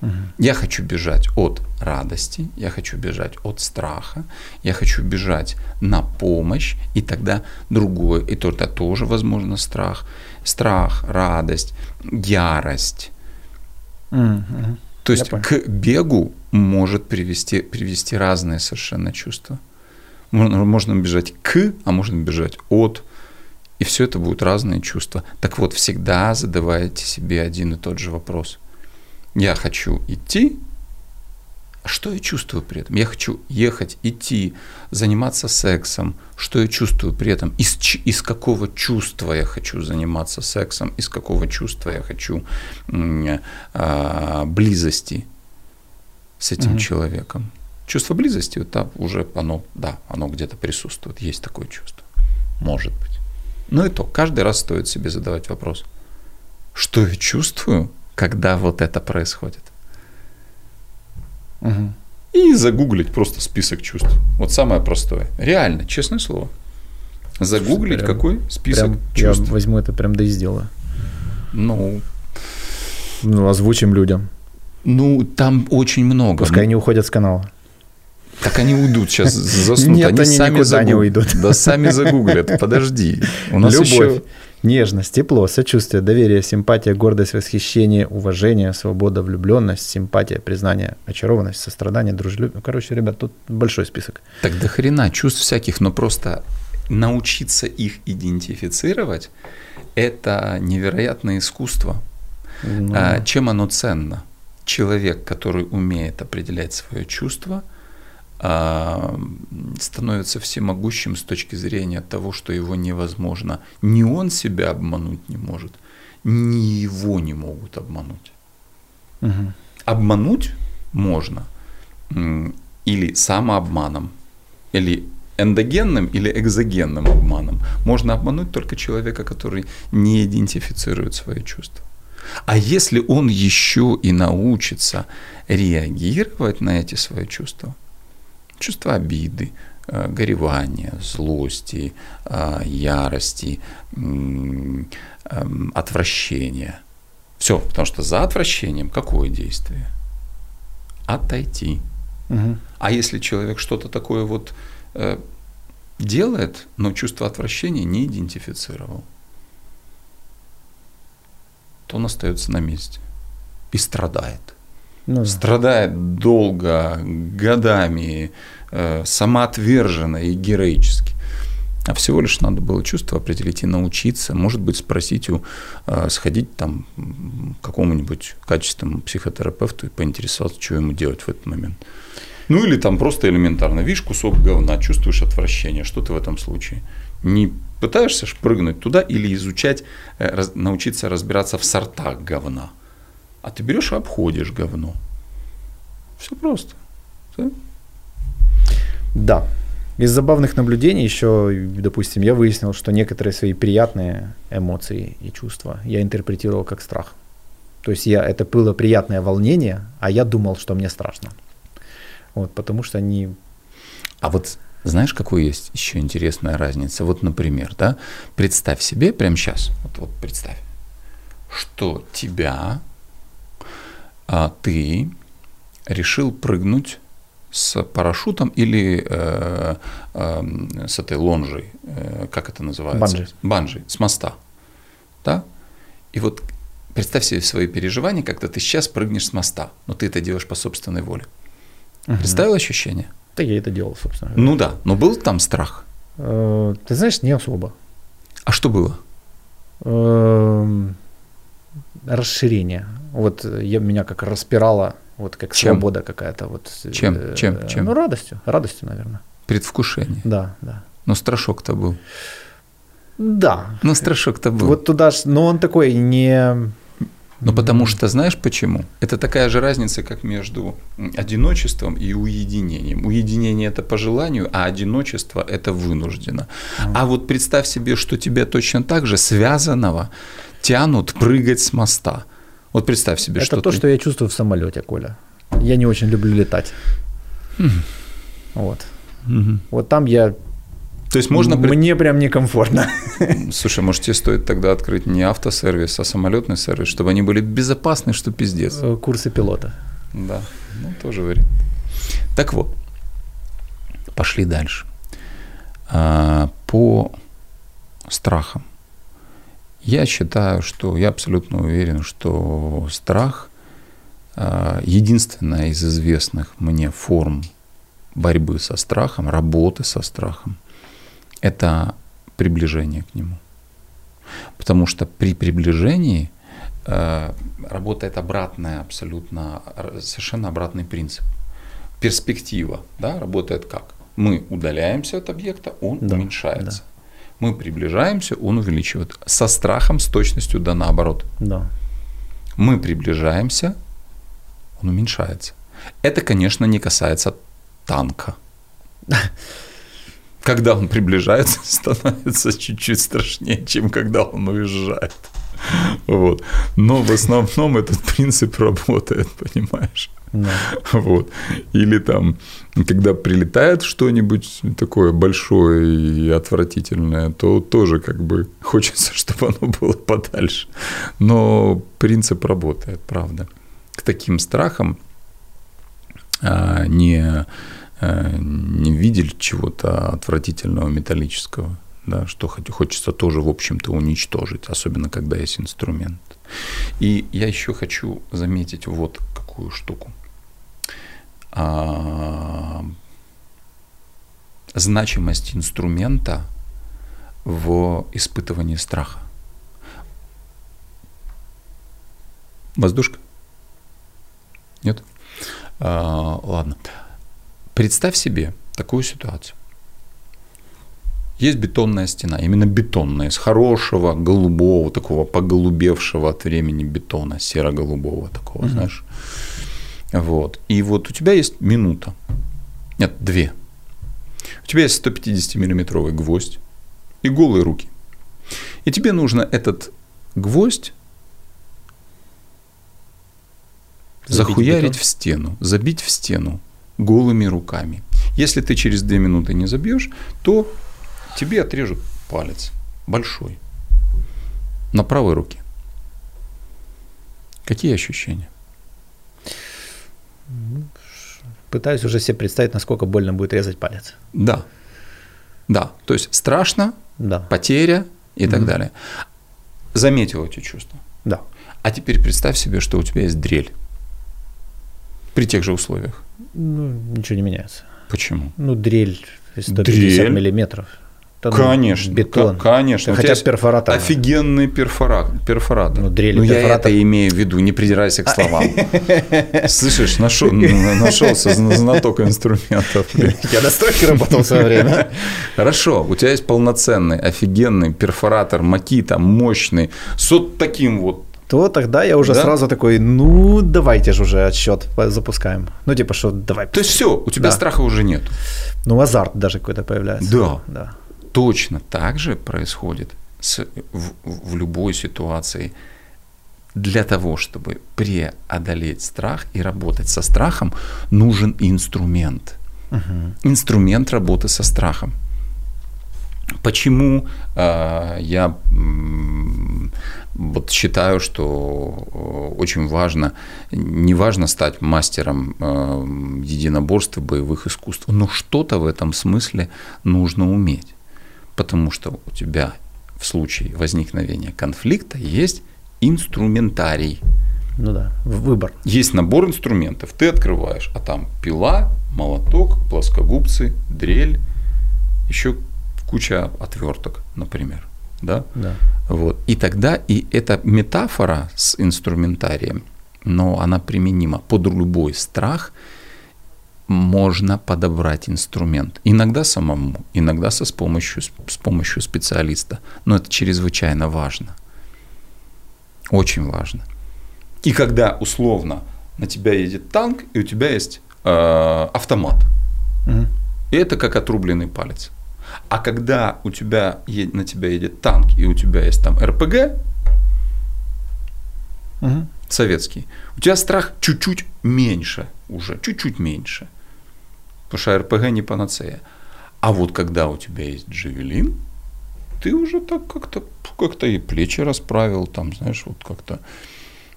Угу. Я хочу бежать от радости, я хочу бежать от страха, я хочу бежать на помощь, и тогда другое, и то, это тоже возможно страх. Страх, радость, ярость. Угу. То есть к бегу может привести, привести разные совершенно чувства. Можно, можно бежать к, а можно бежать от, и все это будут разные чувства. Так вот, всегда задавайте себе один и тот же вопрос. Я хочу идти, А что я чувствую при этом? Я хочу ехать, идти, заниматься сексом. Что я чувствую при этом? Из, из какого чувства я хочу заниматься сексом? Из какого чувства я хочу а, близости с этим угу. человеком? Чувство близости, это уже оно, да, оно где-то присутствует. Есть такое чувство. Может быть. Но и то, каждый раз стоит себе задавать вопрос. Что я чувствую, когда вот это происходит? Угу. И загуглить просто список чувств. Вот самое простое. Реально, честное слово. Загуглить прям, какой список прям, чувств. Я возьму это прям да и сделаю. Ну. Ну, озвучим людям. Ну, там очень много. Пускай они уходят с канала. Так они уйдут сейчас, заснут. Нет, они, они сами никуда загуг... не уйдут. Да сами загуглят. Подожди. [laughs] У нас Любовь. Еще... Нежность, тепло, сочувствие, доверие, симпатия, гордость, восхищение, уважение, свобода, влюбленность, симпатия, признание, очарованность, сострадание, дружелюбие. Ну, короче, ребят, тут большой список. Так до хрена чувств всяких, но просто научиться их идентифицировать – это невероятное искусство. Ну... А, чем оно ценно? Человек, который умеет определять свое чувство – становится всемогущим с точки зрения того, что его невозможно. Ни он себя обмануть не может, ни его не могут обмануть. Угу. Обмануть можно или самообманом, или эндогенным или экзогенным обманом. Можно обмануть только человека, который не идентифицирует свои чувства. А если он еще и научится реагировать на эти свои чувства – чувство обиды, э, горевания, злости, э, ярости, эм, отвращения. Все, потому что за отвращением какое действие? Отойти. Угу. А если человек что-то такое вот э, делает, но чувство отвращения не идентифицировал, то он остается на месте и страдает ну, страдает долго, годами, э, самоотверженно и героически. А всего лишь надо было чувство определить и научиться, может быть, спросить у, э, сходить там к какому-нибудь качественному психотерапевту и поинтересоваться, что ему делать в этот момент. Ну или там просто элементарно, видишь кусок говна, чувствуешь отвращение, что ты в этом случае? Не пытаешься прыгнуть туда или изучать, э, раз, научиться разбираться в сортах говна – а ты берешь и обходишь говно. Все просто. Да? да. Из забавных наблюдений еще, допустим, я выяснил, что некоторые свои приятные эмоции и чувства я интерпретировал как страх. То есть я, это было приятное волнение, а я думал, что мне страшно. Вот, потому что они... А вот знаешь, какую есть еще интересная разница? Вот, например, да, представь себе прямо сейчас, вот, вот представь, что тебя а ты решил прыгнуть с парашютом или э, э, с этой лонжей, э, как это называется? Банджи. Банджи, с моста. Да? И вот представь себе свои переживания, когда ты сейчас прыгнешь с моста, но ты это делаешь по собственной воле. Угу. Представил ощущение? Да я это делал, собственно. Ну да, но был там страх? Э, ты знаешь, не особо. А что было? Эм, расширение. Вот я, меня как распирало, вот как Чем? свобода какая-то. Вот, Чем? Э, Чем? Чем? Ну, радостью. Радостью, наверное. Предвкушение. Да, да. Но страшок-то был. Да. Ну, страшок-то был. Вот туда, но он такой не... Ну, потому что, знаешь почему? Это такая же разница, как между одиночеством и уединением. Уединение – это по желанию, а одиночество – это вынуждено. Mm. А вот представь себе, что тебя точно так же связанного тянут прыгать с моста. Вот представь себе, это что Это то, ты... что я чувствую в самолете, Коля. Я не очень люблю летать. Mm. Вот. Вот там я то есть можно... Мне прям некомфортно. [laughs] Слушай, может тебе стоит тогда открыть не автосервис, а самолетный сервис, чтобы они были безопасны, что пиздец. Э, курсы пилота. Да, ну тоже вариант. Так вот, пошли дальше. А, по страхам. Я считаю, что я абсолютно уверен, что страх а, единственная из известных мне форм борьбы со страхом, работы со страхом – это приближение к нему. Потому что при приближении э, работает обратная, абсолютно, совершенно обратный принцип. перспектива да, работает как? Мы удаляемся от объекта, он Да, уменьшается. Мы приближаемся, он увеличивает. Со страхом, с точностью да наоборот. Да. Мы приближаемся, он уменьшается. Это, конечно, не касается танка. [laughs] Когда он приближается, [laughs] становится чуть-чуть страшнее, чем когда он уезжает. Вот. Но в основном этот принцип работает, понимаешь? Да. [laughs] Вот. Или там, когда прилетает что-нибудь такое большое и отвратительное, то тоже как бы [laughs] хочется, чтобы оно было подальше. Но принцип работает, правда. К таким страхам а, не, а, не видели чего-то отвратительного металлического, да, что хочется тоже, в общем-то, уничтожить, особенно когда есть инструмент. И я еще хочу заметить вот какую штуку. А, значимость инструмента в испытывании страха. Воздушка? Нет? А, ладно. Представь себе такую ситуацию. Есть бетонная стена, именно бетонная, из хорошего, голубого, такого поголубевшего от времени бетона, серо-голубого такого, знаешь. Вот. И вот у тебя есть минута, нет, две. У тебя есть 150-миллиметровый гвоздь и голые руки. И тебе нужно этот гвоздь Забить захуярить бетон? в стену, забить в стену голыми руками. Если ты через две минуты не забьешь, то тебе отрежут палец большой на правой руке. Какие ощущения? Пытаюсь уже себе представить, насколько больно будет резать палец. Да. Да. То есть страшно, Да. потеря и так далее. Заметил эти чувства. Да. А теперь представь себе, что у тебя есть дрель. При тех же условиях. Ну, ничего не меняется. Почему? Ну, дрель 150 Дрель? миллиметров. Это, ну, Конечно. Бетон. Конечно. Хотя перфоратор. Офигенный перфора- перфоратор. Ну, дрель Ну, я перфоратор. это имею в виду, не придирайся к словам. [laughs] Слышишь, нашел, нашелся знаток инструментов. [laughs] Я на стройке работал в свое время. [laughs] Хорошо, у тебя есть полноценный, офигенный перфоратор Макита, мощный, с вот таким вот То тогда я уже Да? сразу такой, ну, давайте же уже отсчет запускаем. Ну, типа, что давай. То есть все, у тебя Да. страха уже нет. Ну, азарт даже какой-то появляется. Да. Да. Точно так же происходит с- в, в любой ситуации. Для того, чтобы преодолеть страх и работать со страхом, нужен инструмент. Инструмент работы со страхом. Почему э, я м, вот считаю, что э, очень важно, не важно стать мастером э, единоборств и боевых искусств, но что-то в этом смысле нужно уметь. Потому что у тебя в случае возникновения конфликта есть инструментарий. Ну да, выбор. Есть набор инструментов, ты открываешь, а там пила, молоток, плоскогубцы, дрель, еще куча отверток, например. Да? Да. Вот. И тогда и эта метафора с инструментарием, но она применима под любой страх, можно подобрать инструмент. Иногда самому, иногда со с помощью, с помощью специалиста. Но это чрезвычайно важно. Очень важно. И когда условно на тебя едет танк, и у тебя есть э, автомат. Мгм. И это как отрубленный палец. А когда у тебя е- на тебя едет танк, и у тебя есть там РПГ Мгм. советский, у тебя страх чуть-чуть меньше уже, чуть-чуть меньше. Потому что РПГ не панацея. А вот когда у тебя есть джавелин, ты уже так как-то как-то и плечи расправил, там, знаешь, вот как-то.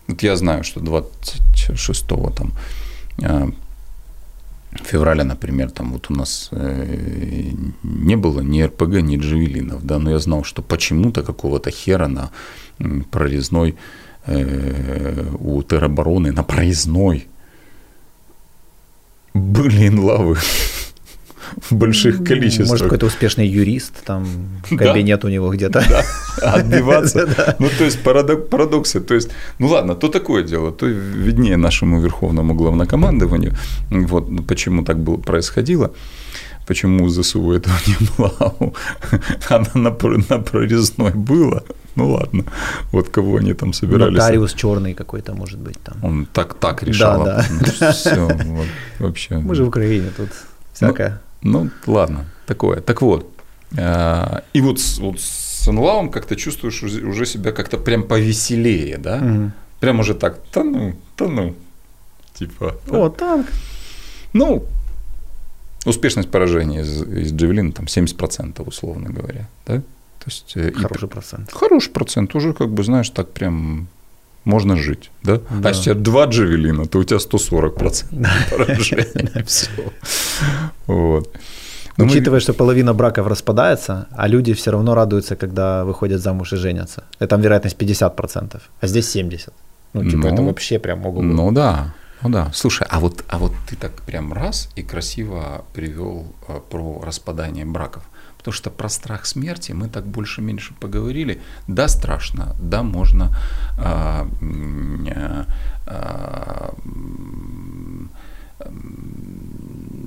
Вот я знаю, что 26 там э, февраля, например, там вот у нас э, не было ни РПГ, ни джавелинов, да, но я знал, что почему-то какого-то хера на прорезной э, у теробороны на проездной были инлавы в больших количествах. Может, какой-то успешный юрист, там кабинет у него где-то. Да, отбиваться. [laughs] Ну, то есть парадоксы. То есть, ну ладно, то такое дело, то виднее нашему верховному главнокомандованию, вот почему так было, происходило почему ЗСУ этого [laughs] не было, она на, на прорезной была. [laughs] Ну ладно, вот кого они там собирались. Нотариус черный какой-то, может быть, там. Он так, так решал. Да, да. Ну, Все, вот, вообще. Мы же в Украине, тут всякое. Ну, ну ладно, такое. Так вот, а, и вот, вот с Анлавом как-то чувствуешь уже себя как-то прям повеселее, да? Угу. Прям уже так, да ну, да ну, типа. О, танк. Ну, Успешность поражения из, из Джавелина там 70%, условно говоря. Да? То есть, э, хороший и, процент. Хороший процент. Уже, как бы, знаешь, так прям можно жить. Да? да. А если у тебя два джавелина, то у тебя 140% [laughs] поражения. [laughs] Все. Вот. Но Учитывая, мы... что половина браков распадается, а люди все равно радуются, когда выходят замуж и женятся. Это там вероятность 50%, а здесь 70%. Ну, типа, ну, это вообще прям ого Ну да. Ну да, слушай, а вот, а вот ты так прям раз и красиво привел э, про распадание браков. Потому что про страх смерти мы так больше-меньше поговорили. Да, страшно, да, можно, э, э, э,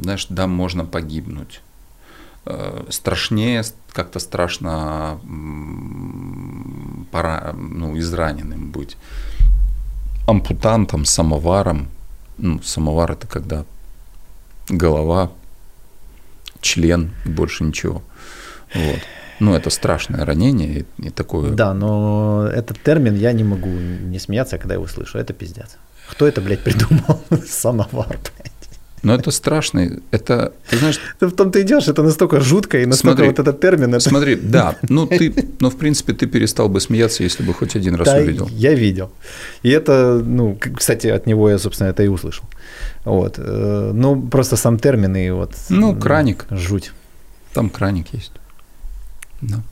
знаешь, да, можно погибнуть. Э, страшнее, как-то страшно пора, ну, израненным быть ампутантом, самоваром, ну, самовар это когда голова, член больше ничего. Вот. Ну, это страшное ранение и, и такое. Да, но этот термин я не могу не смеяться, когда его слышу. Это пиздец. Кто это, блядь, придумал? [laughs] Самовар, блядь. Но это страшно. Это, ты знаешь... Ты в том ты идешь, это настолько жутко, и настолько смотри, вот этот термин... Это... Смотри, да, ну [laughs] ты, ну в принципе ты перестал бы смеяться, если бы хоть один раз да, увидел. я видел. И это, ну, кстати, от него я, собственно, это и услышал. Вот. Э, ну, просто сам термин и вот... Ну, краник. Жуть. Там краник есть. Да.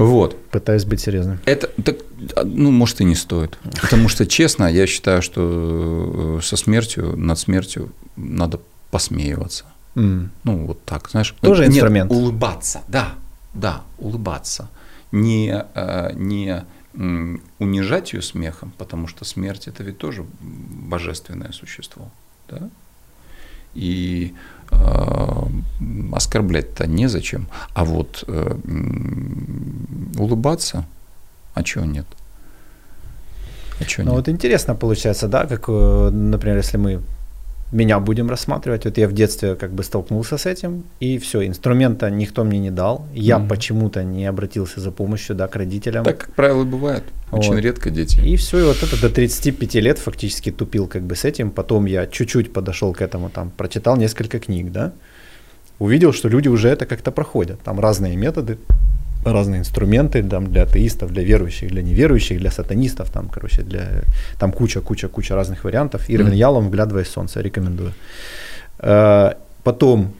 Вот. Пытаюсь быть серьезным. Это, так, ну, может, и не стоит. Потому что, честно, я считаю, что э, со смертью, над смертью надо посмеиваться. Mm. Ну, вот так, знаешь. Тоже Нет, инструмент. улыбаться, да, да, улыбаться. Не, э, не унижать ее смехом, потому что смерть это ведь тоже божественное существо. Да? И оскорблять-то незачем, а вот э, улыбаться, а чего нет? А чего ну нет? вот интересно получается, да, как, э, например, если мы меня будем рассматривать. Вот я в детстве как бы столкнулся с этим, и все, инструмента никто мне не дал. Я mm-hmm. почему-то не обратился за помощью да, к родителям. Так, как правило, бывает. Очень вот. редко дети. И все, и вот это до 35 лет фактически тупил как бы с этим. Потом я чуть-чуть подошел к этому, там, прочитал несколько книг, да, увидел, что люди уже это как-то проходят. Там разные методы, разные инструменты там, для атеистов, для верующих, для неверующих, для сатанистов, там, короче, для, там куча, куча, куча разных вариантов. Ирвин mm-hmm. Ялом «Вглядываясь в солнце» рекомендую. Э, потом,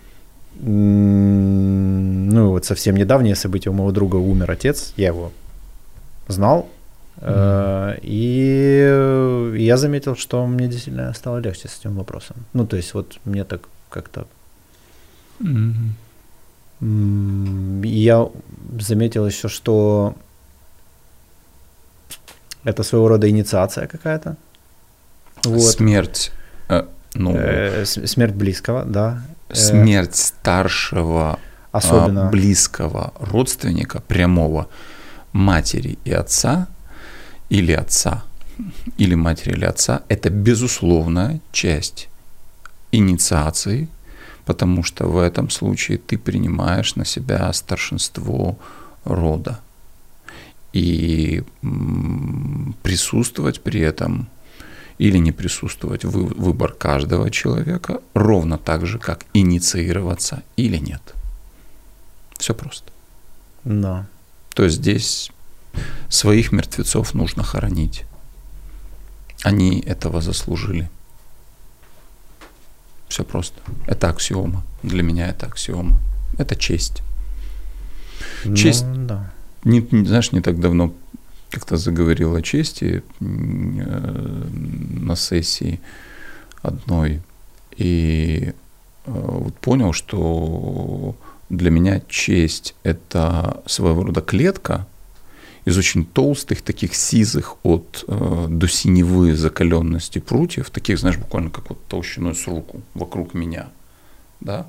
ну вот совсем недавнее событие, у моего друга умер отец, я его знал, mm-hmm. и я заметил, что мне действительно стало легче с этим вопросом. Ну, то есть вот мне так как-то mm-hmm я заметил еще, что это своего рода инициация какая-то. Вот. Смерть. Э, ну, э, смерть близкого, да. Э, смерть старшего, а, особенно близкого родственника, прямого матери и отца, или отца, или матери или отца, это безусловная часть инициации потому что в этом случае ты принимаешь на себя старшинство рода. И присутствовать при этом или не присутствовать выбор каждого человека, ровно так же, как инициироваться или нет. Все просто. Да. То есть здесь своих мертвецов нужно хоронить. Они этого заслужили. Все просто. Это аксиома. Для меня это аксиома. Это честь. Ну, честь. Да. Не, не, знаешь, не так давно как-то заговорил о чести э, на сессии одной. И вот понял, что для меня честь – это своего рода клетка из очень толстых, таких сизых от э, до синевы закаленности прутьев, таких, знаешь, буквально как вот толщиной с руку вокруг меня, да,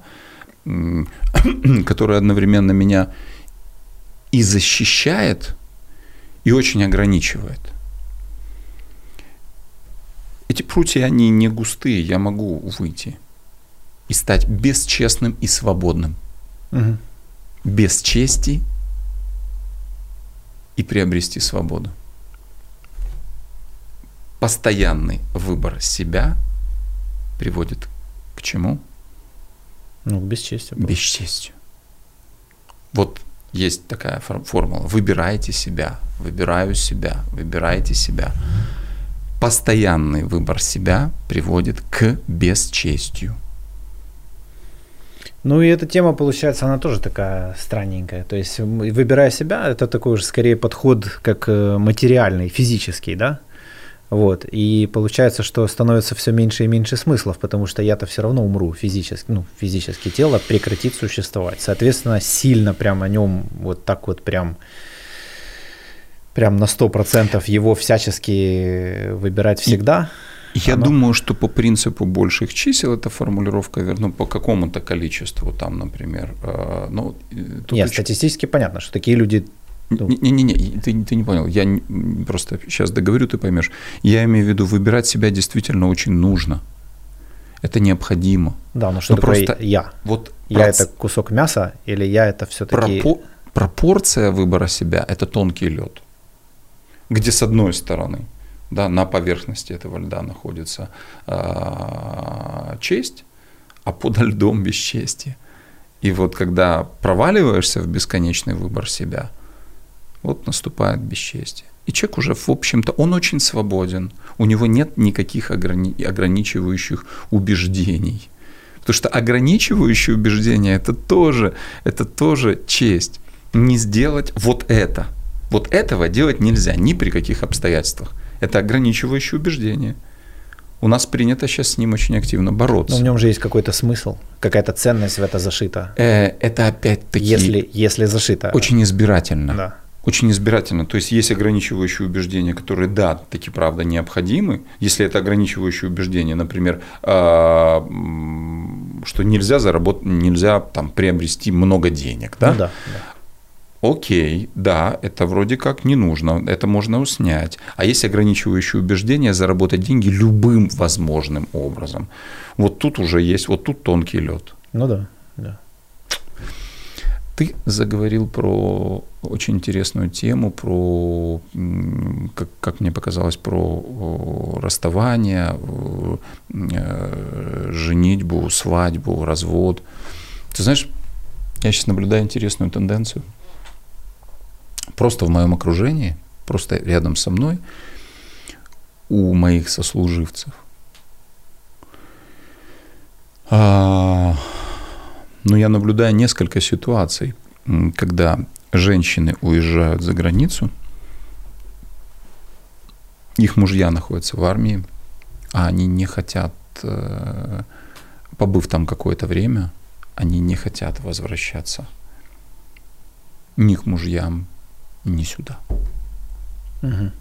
[coughs] которая одновременно меня и защищает, и очень ограничивает. Эти прутья, они не густые, я могу выйти и стать бесчестным и свободным. Угу. Без чести и приобрести свободу. Постоянный выбор себя приводит к чему? Ну, к бесчестию. К бесчестию. Вот есть такая формула. Выбирайте себя, выбираю себя, выбирайте себя. Постоянный выбор себя приводит к бесчестию. Ну и эта тема, получается, она тоже такая странненькая. То есть, выбирая себя, это такой уже скорее подход как э, материальный, физический, да? Вот. И получается, что становится все меньше и меньше смыслов, потому что я-то все равно умру физически, ну, физически тело прекратит существовать. Соответственно, сильно прям о нем вот так вот прям прям на 100% его всячески выбирать всегда. Я Оно... думаю, что по принципу больших чисел эта формулировка ну, по какому-то количеству, там, например. Э, ну, Нет, очень... статистически понятно, что такие люди не-не-не, ты, ты не понял. Я просто сейчас договорю, ты поймешь. Я имею в виду, выбирать себя действительно очень нужно. Это необходимо. Да, но что но такое просто я? Вот я проц... это кусок мяса или я это все-таки... Пропо... Пропорция выбора себя – это тонкий лед, где с одной стороны да, на поверхности этого льда находится э, честь, а под льдом бесчестие. И вот когда проваливаешься в бесконечный выбор себя – вот наступает бесчестие. И человек уже, в общем-то, он очень свободен. У него нет никаких ограни- ограничивающих убеждений. Потому что ограничивающие убеждения это тоже, это тоже честь. Не сделать вот это. Вот этого делать нельзя ни при каких обстоятельствах. Это ограничивающее убеждение. У нас принято сейчас с ним очень активно бороться. Но в нем же есть какой-то смысл, какая-то ценность в это зашита. Э, это опять-таки... Если, если зашито. Очень избирательно. Да очень избирательно. То есть есть ограничивающие убеждения, которые, да, таки правда необходимы. Если это ограничивающие убеждения, например, а, что нельзя заработать, нельзя там приобрести много денег, да? Ну, да, да. Окей, да, это вроде как не нужно, это можно снять. А есть ограничивающие убеждения заработать деньги любым возможным образом. Вот тут уже есть, вот тут тонкий лед. Ну да, да. Ты заговорил про очень интересную тему, про, как, как мне показалось, про расставание, э, женитьбу, свадьбу, развод. Ты знаешь, я сейчас наблюдаю интересную тенденцию. Просто в моем окружении, просто рядом со мной, у моих сослуживцев. А, но я наблюдаю несколько ситуаций, когда женщины уезжают за границу, их мужья находятся в армии, а они не хотят, э, побыв там какое-то время, они не хотят возвращаться ни к мужьям, ни сюда. Угу.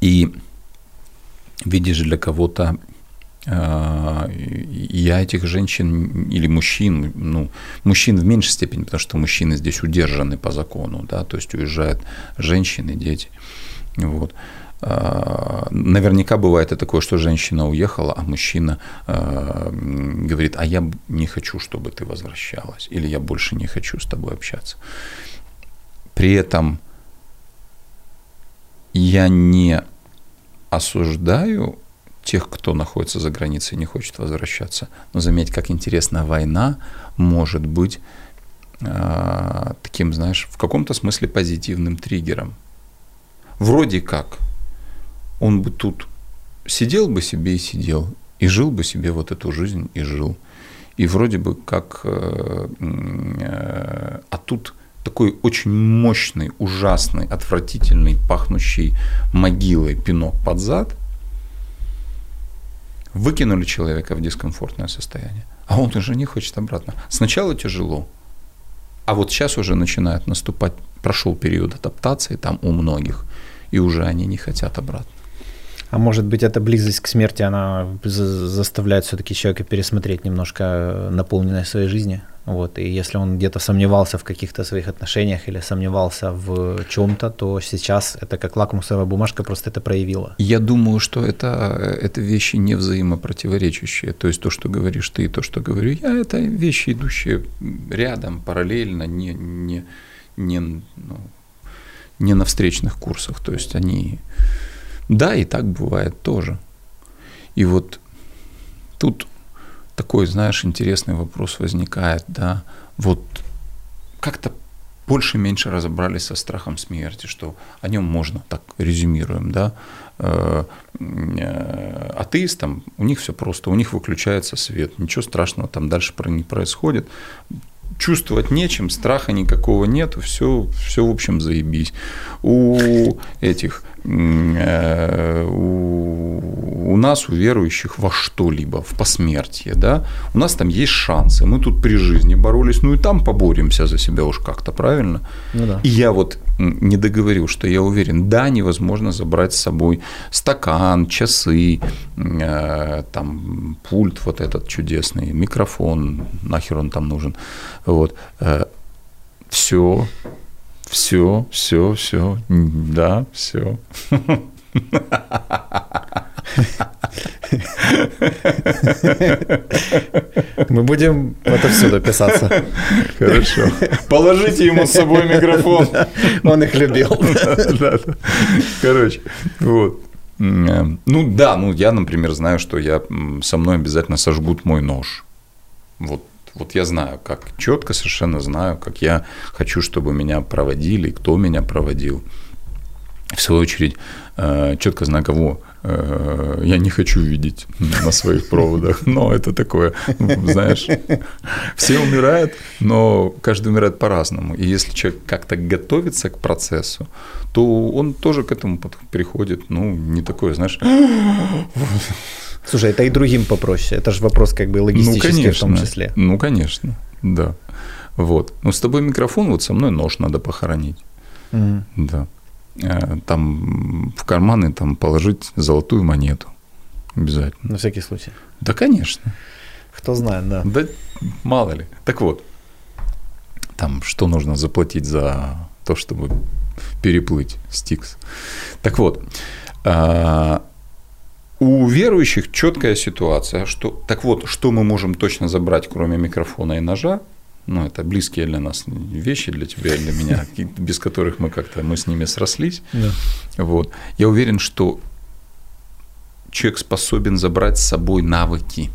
И видишь, для кого-то а, я этих женщин или мужчин, ну, мужчин в меньшей степени, потому что мужчины здесь удержаны по закону, да, то есть уезжают женщины, дети, вот. А, наверняка бывает и такое, что женщина уехала, а мужчина а, говорит, а я не хочу, чтобы ты возвращалась, или я больше не хочу с тобой общаться. При этом я не осуждаю тех, кто находится за границей и не хочет возвращаться. Но заметь, как интересно, война может быть э, таким, знаешь, в каком-то смысле позитивным триггером. Вроде как он бы тут сидел бы себе и сидел, и жил бы себе вот эту жизнь и жил. И вроде бы как, э, э, а тут такой очень мощный, ужасный, отвратительный, пахнущий могилой пинок под зад – выкинули человека в дискомфортное состояние, а он уже не хочет обратно. Сначала тяжело, а вот сейчас уже начинает наступать, прошел период адаптации там у многих, и уже они не хотят обратно. А может быть, эта близость к смерти, она заставляет все-таки человека пересмотреть немножко наполненность своей жизни? Вот, и если он где-то сомневался в каких-то своих отношениях или сомневался в чем-то, то сейчас это как лакмусовая бумажка просто это проявила. Я думаю, что это, это вещи не взаимопротиворечащие. То есть то, что говоришь ты, и то, что говорю я, это вещи, идущие рядом, параллельно, не, не, не, ну, не на встречных курсах. То есть они... Да, и так бывает тоже. И вот тут такой, знаешь, интересный вопрос возникает, да, вот как-то больше-меньше разобрались со страхом смерти, что о нем можно, так резюмируем, да, э, атеистам у них все просто, у них выключается свет, ничего страшного там дальше не происходит, чувствовать нечем, страха никакого нет, все, все в общем заебись. У этих у, у нас, у верующих, во что-либо, в посмертие, да, у нас там есть шансы. Мы тут при жизни боролись, ну и там поборемся за себя уж как-то, правильно? Ну, да. И я вот не договорил, что я уверен, да, невозможно забрать с собой стакан, часы, э, там пульт вот этот чудесный, микрофон, нахер он там нужен, вот, э, все, все, все, все, да, все. Мы будем это все дописаться. Хорошо. Положите ему с собой микрофон. Он их любил. Короче, вот. Ну да, ну я, например, знаю, что я со мной обязательно сожгут мой нож. Вот вот я знаю, как четко совершенно знаю, как я хочу, чтобы меня проводили, кто меня проводил. В свою очередь, э, четко знаю, кого э, я не хочу видеть на своих проводах. Но это такое, знаешь, все умирают, но каждый умирает по-разному. И если человек как-то готовится к процессу, то он тоже к этому приходит, ну, не такое, знаешь, Слушай, это и другим попроще. Это же вопрос как бы логистический ну, конечно, в том числе. Ну, конечно, да. Вот. Ну, с тобой микрофон, вот со мной нож надо похоронить. Mm. Да. Э, там в карманы там положить золотую монету. Обязательно. На всякий случай. Да, конечно. Кто знает, да. Да мало ли. Так вот, там что нужно заплатить за то, чтобы переплыть Стикс. Так вот, а, у верующих четкая ситуация, что так вот, что мы можем точно забрать, кроме микрофона и ножа, ну, это близкие для нас вещи, для тебя и для меня, [laughs] без которых мы как-то, мы с ними срослись. Да. Вот. Я уверен, что человек способен забрать с собой навыки.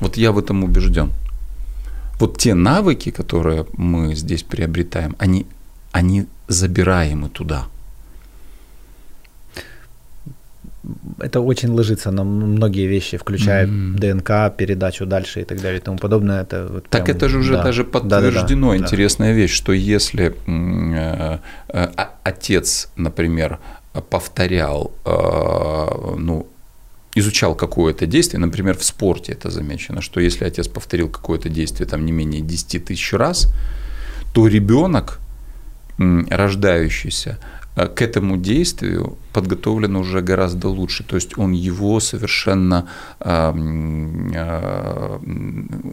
Вот я в этом убежден. Вот те навыки, которые мы здесь приобретаем, они, они забираемы туда – это очень ложится на многие вещи, включая mm-hmm. ДНК, передачу дальше и так далее и тому подобное. Это вот так это же уже да. даже подтверждено. Да, да, да, Интересная да. вещь, что если э, э, отец, например, повторял, э, ну, изучал какое-то действие, например, в спорте это замечено, что если отец повторил какое-то действие там не менее 10 тысяч раз, то ребенок, рождающийся, к этому действию подготовлен уже гораздо лучше. То есть он его совершенно э,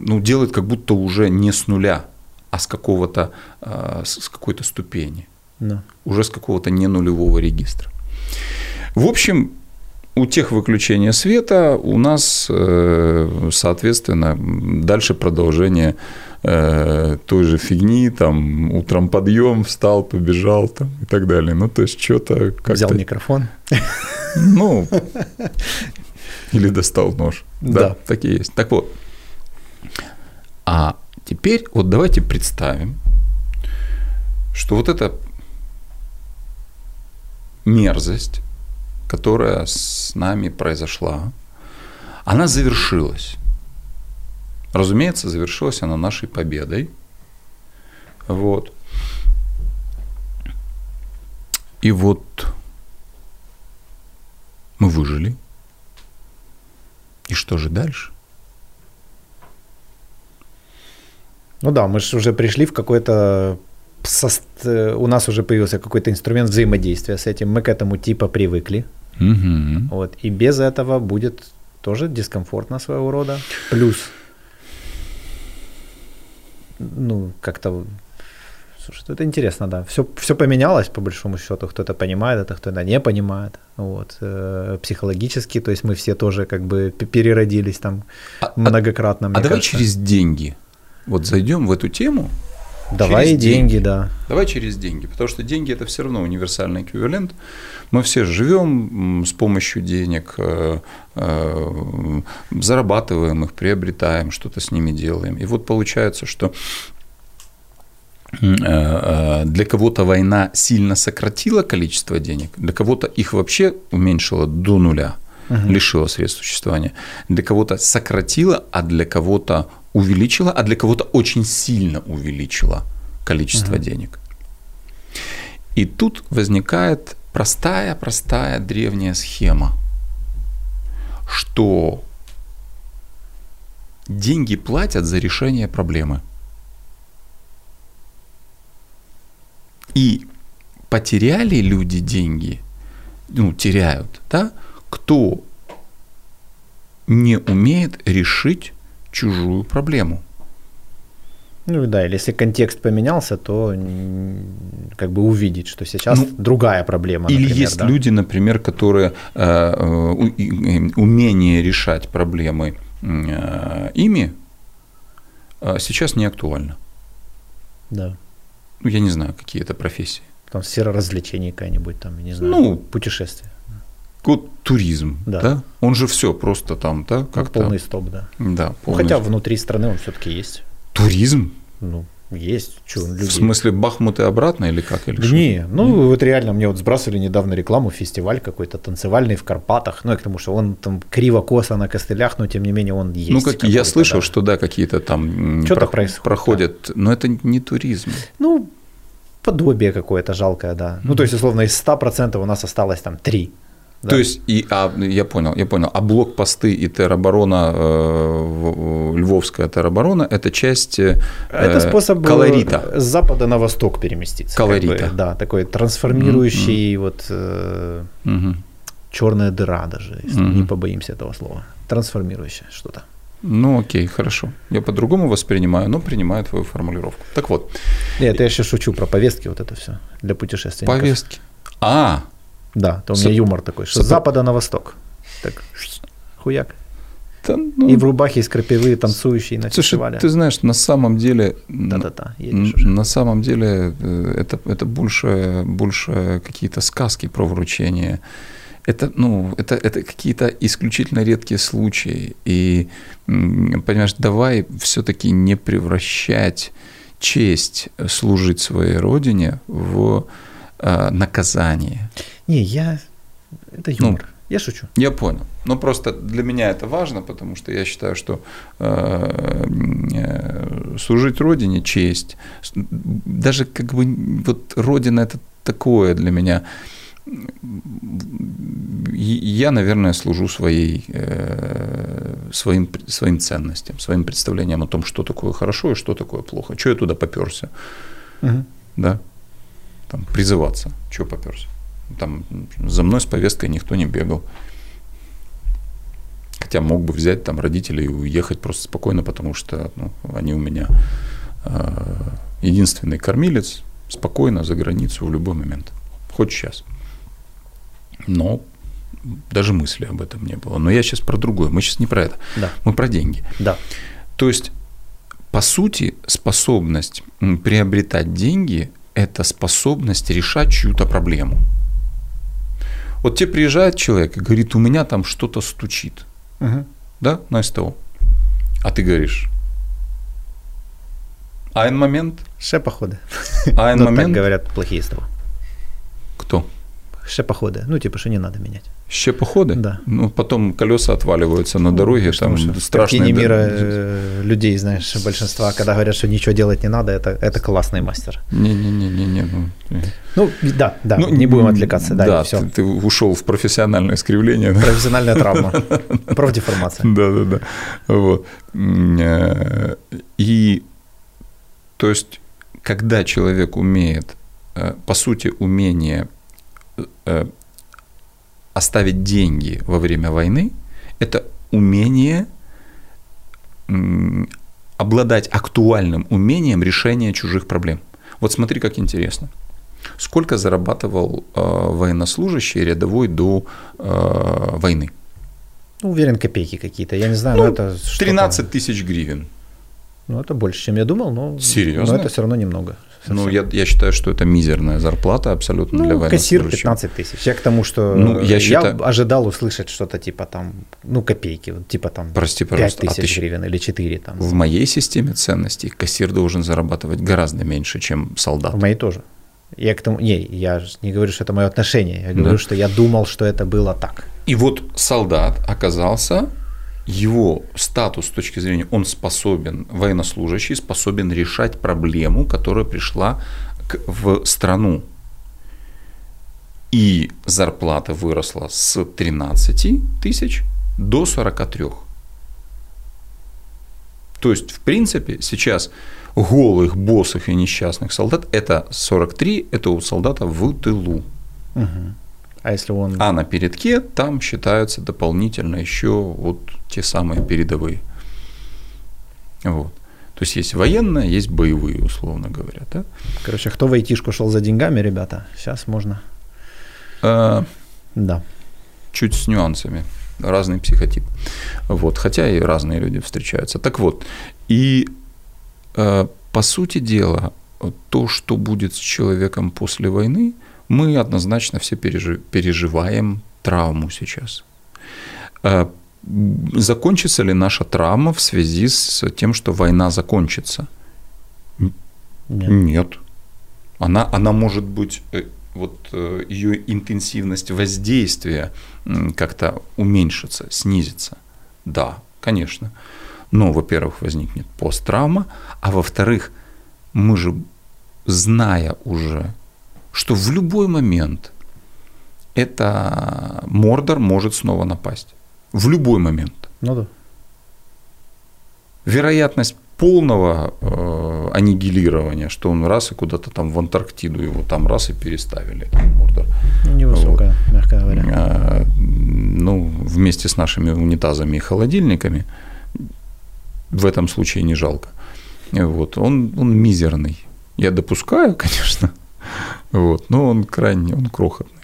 ну, делает как будто уже не с нуля, а с какого-то э, с какой-то ступени. Да. Уже с какого-то не нулевого регистра. В общем, у тех выключения света у нас, соответственно, дальше продолжение э, той же фигни, там, утром подъем, встал, побежал, там, и так далее. Ну, то есть, что-то как Взял микрофон. Ну, или достал нож. Да, да, так и есть. Так вот, а теперь вот давайте представим, что вот эта мерзость, которая с нами произошла, она завершилась. Разумеется, завершилась она нашей победой. Вот. И вот Мы выжили. И что же дальше? Ну да, мы же уже пришли в какой-то у нас уже появился какой-то инструмент взаимодействия с этим, мы к этому типа привыкли. Угу. Вот, и без этого будет тоже дискомфортно своего рода. Плюс, ну, как-то Слушай, это интересно, да. Все, все поменялось, по большому счету. Кто-то понимает это, кто-то не понимает. Вот. Э, психологически, то есть мы все тоже как бы переродились там а, а многократно. А, а давай через деньги. Вот зайдем в эту тему. Давай через деньги, деньги, да. Давай через деньги, потому что деньги это все равно универсальный эквивалент. Мы все живем с помощью денег, э, э, зарабатываем их, приобретаем, что-то с ними делаем. И вот получается, что Э, для кого-то война сильно сократила количество денег, для кого-то их вообще уменьшила до нуля, угу. лишила средств существования, для кого-то сократила, а для кого-то увеличила, а для кого-то очень сильно увеличила количество угу. денег. И тут возникает простая-простая древняя схема, что деньги платят за решение проблемы – И потеряли люди деньги, ну, теряют, да, кто не умеет решить чужую проблему. Ну да, или если контекст поменялся, то как бы увидеть, что сейчас ну, другая проблема. Или например, есть да? люди, например, которые э, э, умение решать проблемы э, ими э, сейчас не актуально. Да ну, я не знаю, какие это профессии. Там сфера развлечений какая-нибудь, там, я не знаю, ну, путешествия. Вот туризм, да. да? Он же все просто там, да, как ну, полный стоп, да. Да, ну, полный... Ну, хотя внутри страны он все-таки есть. Туризм? Ну, есть. Что, людей... В смысле Бахмут и обратно или как? Или не, что? ну mm. вот реально мне вот сбрасывали недавно рекламу, фестиваль какой-то танцевальный в Карпатах, ну я к тому, что он там криво-косо на костылях, но тем не менее он есть. Ну как я слышал, да. что да, какие-то там Что-то про- проходят, да. но это не туризм. Ну, подобие какое-то жалкое, да. Mm-hmm. Ну то есть условно из 100% у нас осталось там 3. Да. То есть, и, а, я понял, я понял. А блокпосты и тероборона, э, львовская тероборона – это часть э, Это способ э, колорита. с запада на восток переместиться. Колорита. Как бы, да, такой трансформирующий mm-hmm. вот э, mm-hmm. черная дыра даже, если mm-hmm. не побоимся этого слова. Трансформирующее что-то. Ну, окей, хорошо. Я по-другому воспринимаю, но принимаю твою формулировку. Так вот. Нет, я сейчас шучу про повестки, вот это все для путешественников. Повестки. А, да, то у меня С... юмор такой, что с запада на восток. Так, хуяк. Да, ну... И в рубахе из крапивы танцующие на Слушай, фестивале. ты знаешь, на самом деле... Да-да-да, На самом деле э, это, это больше, больше какие-то сказки про вручение. Это, ну, это, это какие-то исключительно редкие случаи. И, понимаешь, давай все-таки не превращать честь служить своей родине в э, наказание. Не, я... Это ну, юмор. Ну, я шучу. Я понял. Но просто для меня это важно, потому что я считаю, что э, э, служить Родине честь, даже как бы вот Родина это такое для меня. Я, наверное, служу своей, э, своим, своим ценностям, своим представлением о том, что такое хорошо и что такое плохо. Что я туда поперся? Угу. Да? Там, призываться. Чего поперся? Там за мной с повесткой никто не бегал. Хотя мог бы взять там родителей и уехать просто спокойно, потому что ну, они у меня э, единственный кормилец, спокойно за границу в любой момент. Хоть сейчас. Но даже мысли об этом не было. Но я сейчас про другое. Мы сейчас не про это. Да. Мы про деньги. Да. То есть, по сути, способность приобретать деньги – это способность решать чью-то проблему. Вот тебе приезжает человек и говорит, у меня там что-то стучит. Угу. Да, на СТО. А ты говоришь, айн момент. Ще походы. Айн момент. так говорят плохие СТО. Кто? Шепоходы. Ну, типа, что не надо менять. Щепоходы? Да. Ну, потом колеса отваливаются на дороге, там страшные... Картине мира э, людей, знаешь, большинства, когда говорят, что ничего делать не надо, это, это классный мастер. Не-не-не-не. Ну, ну да, да, ну, не будем отвлекаться. Да, да все. Ты, ты ушел в профессиональное искривление. Профессиональная травма. [laughs] Профдеформация. Да-да-да. Вот. Э, и, то есть, когда человек умеет, э, по сути, умение оставить деньги во время войны, это умение обладать актуальным умением решения чужих проблем. Вот смотри, как интересно. Сколько зарабатывал э, военнослужащий рядовой до э, войны? Ну, уверен, копейки какие-то. Я не знаю, ну, но это 13 тысяч гривен. Ну, это больше, чем я думал, но, Серьезно? но это все равно немного. Совсем. Ну, я, я считаю, что это мизерная зарплата абсолютно ну, для военнослужащего. кассир 15 тысяч. Я к тому, что ну, я, считаю... я ожидал услышать что-то типа там, ну, копейки, типа там Прости, 5 тысяч а ты... гривен или 4 там. В моей системе ценностей кассир должен зарабатывать гораздо меньше, чем солдат. В моей тоже. Я к тому, не, я не говорю, что это мое отношение, я говорю, да. что я думал, что это было так. И вот солдат оказался его статус с точки зрения, он способен, военнослужащий способен решать проблему, которая пришла к, в страну. И зарплата выросла с 13 тысяч до 43. То есть, в принципе, сейчас голых, боссов и несчастных солдат это 43, это у солдата в тылу. Угу. А если он... А на передке там считаются дополнительно еще вот те самые передовые. Вот. То есть есть военные, есть боевые, условно говоря. Да? Короче, кто в айтишку шел за деньгами, ребята, сейчас можно. А, да. Чуть с нюансами. Разный психотип. Вот. Хотя и разные люди встречаются. Так вот, и э, по сути дела, то, что будет с человеком после войны, мы однозначно все переживаем травму сейчас. Э, закончится ли наша травма в связи с тем, что война закончится? Нет. Нет. Она, она может быть, э, вот э, ее интенсивность воздействия как-то уменьшится, снизится. Да, конечно. Но, во-первых, возникнет посттравма, а во-вторых, мы же, зная уже, что в любой момент это Мордор может снова напасть. В любой момент. Ну да. Вероятность полного э, аннигилирования, что он раз и куда-то там в Антарктиду его там раз и переставили, Мордор. Невысокая, вот. мягко говоря. А, ну, вместе с нашими унитазами и холодильниками в этом случае не жалко. Вот. Он, он мизерный. Я допускаю, [laughs] конечно, вот, но он крайне, он крохотный.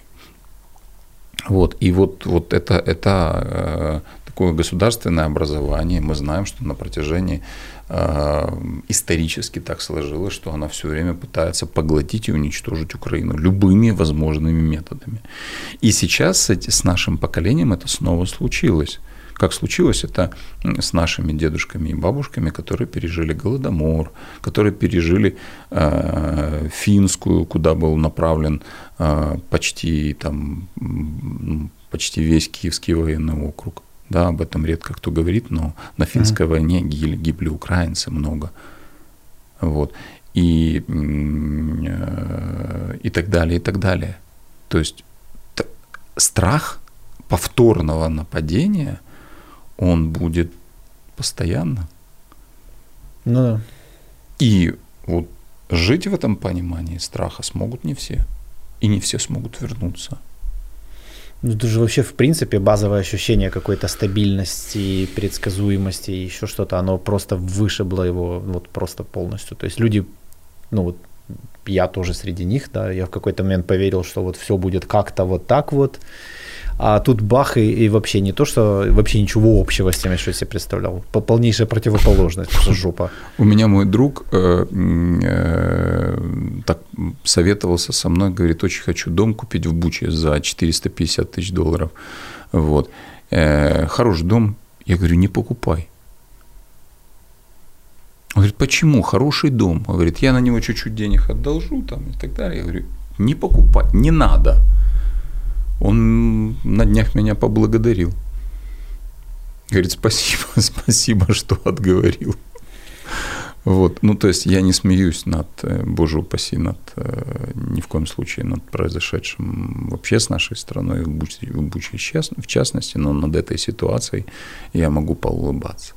Вот, и вот, вот это, это э, такое государственное образование. Мы знаем, что на протяжении э, исторически так сложилось, что она все время пытается поглотить и уничтожить Украину любыми возможными методами. И сейчас с, с нашим поколением это снова случилось. Как случилось это с нашими дедушками и бабушками, которые пережили Голодомор, которые пережили э, финскую, куда был направлен э, почти, там, почти весь Киевский военный округ. Да, об этом редко кто говорит, но на финской mm-hmm. войне гибли, гибли украинцы много. Вот. И, э, и так далее, и так далее. То есть страх повторного нападения – он будет постоянно. Ну да. И вот жить в этом понимании страха смогут не все. И не все смогут вернуться. Ну, это же вообще, в принципе, базовое ощущение какой-то стабильности, предсказуемости, еще что-то, оно просто вышибло его вот просто полностью. То есть люди, ну вот я тоже среди них, да, я в какой-то момент поверил, что вот все будет как-то вот так вот, а тут бах, и, и вообще не то, что вообще ничего общего с тем, что я себе представлял. Полнейшая противоположность, [laughs] жопа. У меня мой друг э, э, так советовался со мной, говорит, очень хочу дом купить в Буче за 450 тысяч долларов. Вот. Э, хороший дом. Я говорю, не покупай. Он говорит, почему? Хороший дом. Он говорит, я на него чуть-чуть денег одолжу там и так далее. Я говорю, не покупай, не надо. Он на днях меня поблагодарил. Говорит, спасибо, [laughs] спасибо, что отговорил. Вот, ну то есть я не смеюсь над, э, боже упаси, над, э, ни в коем случае над произошедшим вообще с нашей страной, в Буче, в, Буче, в частности, но над этой ситуацией я могу поулыбаться.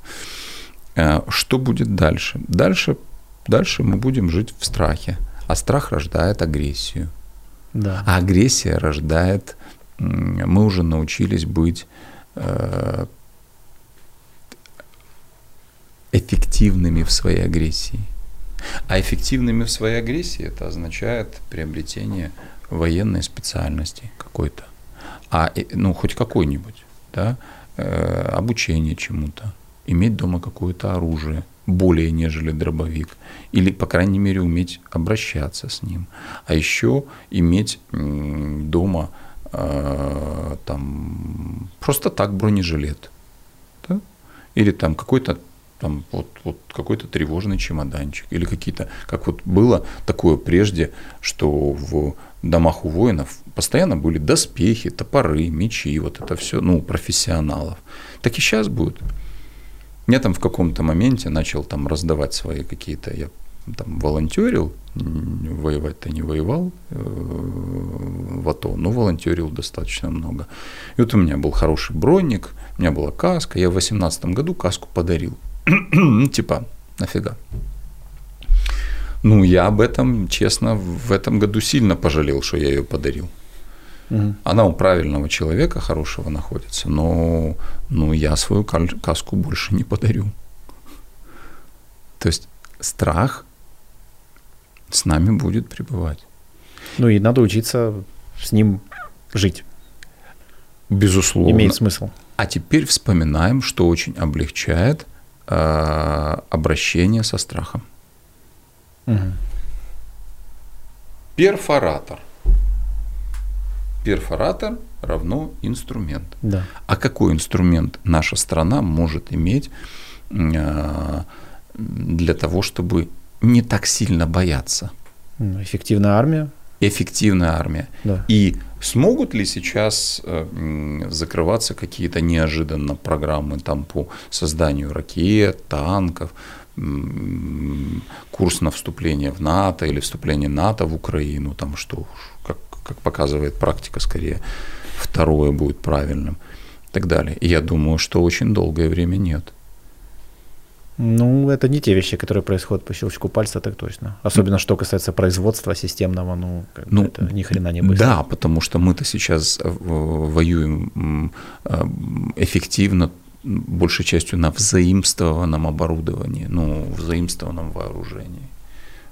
Э, что будет дальше? Дальше, дальше мы будем жить в страхе, а страх рождает агрессию. Да. А агрессия рождает, мы уже научились быть эффективными в своей агрессии. А эффективными в своей агрессии это означает приобретение военной специальности какой-то. А, ну, хоть какой-нибудь, да, э, обучение чему-то, иметь дома какое-то оружие, более нежели дробовик, или, по крайней мере, уметь обращаться с ним. А еще иметь дома э, там просто так бронежилет, да? или там какой-то там вот, вот какой-то тревожный чемоданчик или какие-то, как вот было такое прежде, что в домах у воинов постоянно были доспехи, топоры, мечи, вот это все, ну, профессионалов. Так и сейчас будет. Я там в каком-то моменте начал там раздавать свои какие-то, я там волонтерил, воевать-то не воевал э, в АТО, но волонтерил достаточно много. И вот у меня был хороший броник, у меня была каска, я в 2018 году каску подарил. [clears throat] Ну, типа, нафига? Ну, я об этом, честно, в этом году сильно пожалел, что я ее подарил. Угу. Она у правильного человека, хорошего находится, но ну, я свою каску больше не подарю. То есть страх с нами будет пребывать. Ну и надо учиться с ним жить. Безусловно. Имеет смысл. А теперь вспоминаем, что очень облегчает э, обращение со страхом. Угу. Перфоратор. Перфоратор равно инструмент. Да. А какой инструмент наша страна может иметь э, для того, чтобы не так сильно бояться? Ну, эффективная армия. Эффективная армия. Да. И смогут ли сейчас э, закрываться какие-то неожиданно программы там по созданию ракет, танков, курс на вступление в НАТО или вступление НАТО в Украину, там что, как, как показывает практика, скорее второе будет правильным и так далее. И я думаю, что очень долгое время нет. Ну, это не те вещи, которые происходят по щелчку пальца, так точно. Особенно, что касается производства системного, ну, ну это ни хрена не быстро. Да, потому что мы-то сейчас э, воюем э, эффективно, большей частью на взаимствованном оборудовании, ну, взаимствованном вооружении.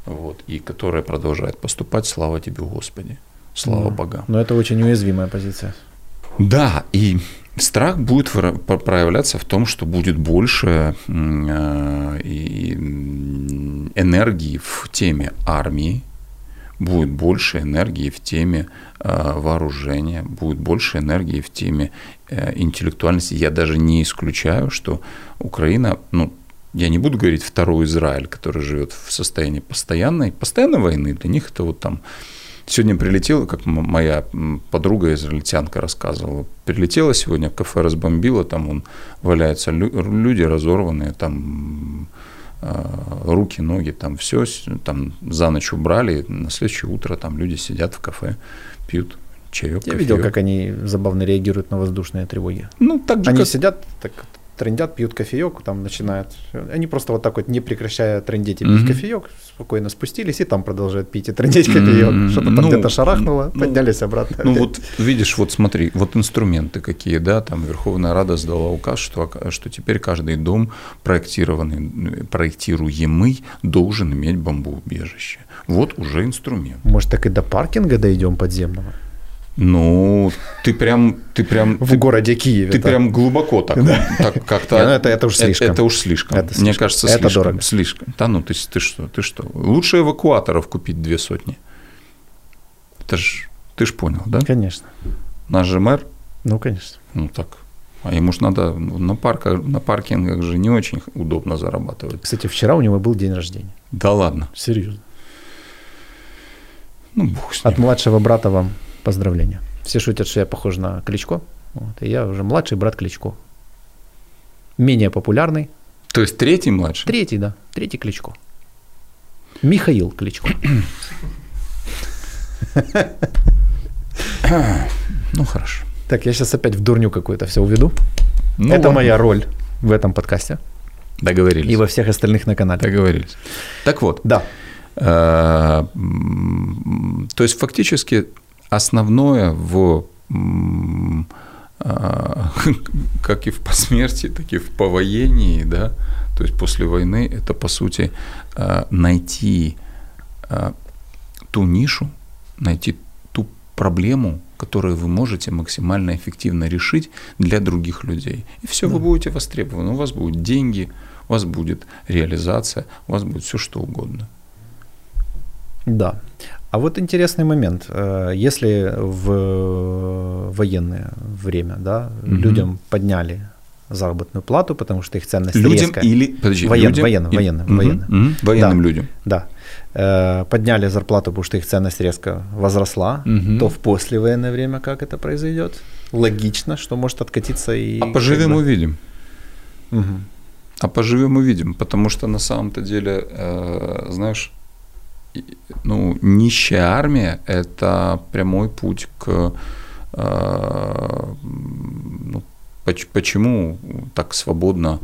Вот, и которое продолжает поступать, слава тебе, Господи, слава ну, богам. Но это очень уязвимая позиция. Да, и Страх будет проявляться в том, что будет больше э, энергии в теме армии, будет больше энергии в теме э, вооружения, будет больше энергии в теме э, интеллектуальности. Я даже не исключаю, что Украина, ну, я не буду говорить второй Израиль, который живет в состоянии постоянной, постоянной войны, для них это вот там Сегодня прилетела, как моя подруга израильтянка рассказывала, прилетела сегодня, кафе разбомбила, там он валяются люди разорванные, там а, руки, ноги, там все, там за ночь убрали, на следующее утро там люди сидят в кафе, пьют чаек. Я кофеек. видел, как они забавно реагируют на воздушные тревоги. Ну, так же, Они как... сидят, так трендят, пьют кофеек, там начинают. Они просто вот так вот, не прекращая трендеть и пить mm-hmm. кофеек, спокойно спустились и там продолжают пить и трендеть кофеек. Mm-hmm. Что-то там ну, где-то шарахнуло, ну, поднялись обратно. Ну вот видишь, вот смотри, вот инструменты какие, да, там Верховная Рада сдала указ, что, что теперь каждый дом проектированный, проектируемый должен иметь бомбоубежище. Вот уже инструмент. Может, так и до паркинга дойдем подземного? Ну, ты прям, ты прям в ты, городе Киеве. Ты так. прям глубоко так, да. так как-то. Ну, это, это уж слишком. Это, это уж слишком. Это слишком. Мне кажется, слишком. Это дорого. Слишком. Да, ну ты, ты что, ты что? Лучше эвакуаторов купить две сотни. Это ж, ты ж понял, да? Конечно. Наш же мэр. Ну, конечно. Ну так. А ему ж надо на, парках, на паркингах же не очень удобно зарабатывать. Кстати, вчера у него был день рождения. Да ладно. Серьезно. Ну, бог с ним. От младшего брата вам Поздравления. Все шутят, что я похож на Кличко. Вот, и я уже младший брат Кличко. Менее популярный. То есть третий младший? Третий, да. Третий Кличко. Михаил Кличко. Ну, хорошо. Так, я сейчас опять в дурню какую-то все уведу. Ну, Это ладно. моя роль в этом подкасте Договорились. и во всех остальных на канале. Договорились. Так вот, Да. э, то есть фактически основное в а, [laughs] как и в посмертии, так и в повоении, да, то есть после войны, это по сути а, найти а, ту нишу, найти ту проблему, которую вы можете максимально эффективно решить для других людей. И все, вы будете востребованы. У вас будут деньги, у вас будет реализация, у вас будет все что угодно. Да. А вот интересный момент. Э, Если в военное время да, Мгм. людям подняли заработную плату, потому что их ценность Людям резко... или подожди, Воен- людям военным, и- военным, Мгм, военным. мгм, военным Да. людям. Да. Э, Подняли зарплату, потому что их ценность резко возросла, Мгм. то в послевоенное время как это произойдет? Логично, что может откатиться и... А поживем бы- увидим. Мгм. А поживем увидим, потому что на самом-то деле, э, знаешь, ну, нищая армия – это прямой путь к, э, ну, поч- почему так свободно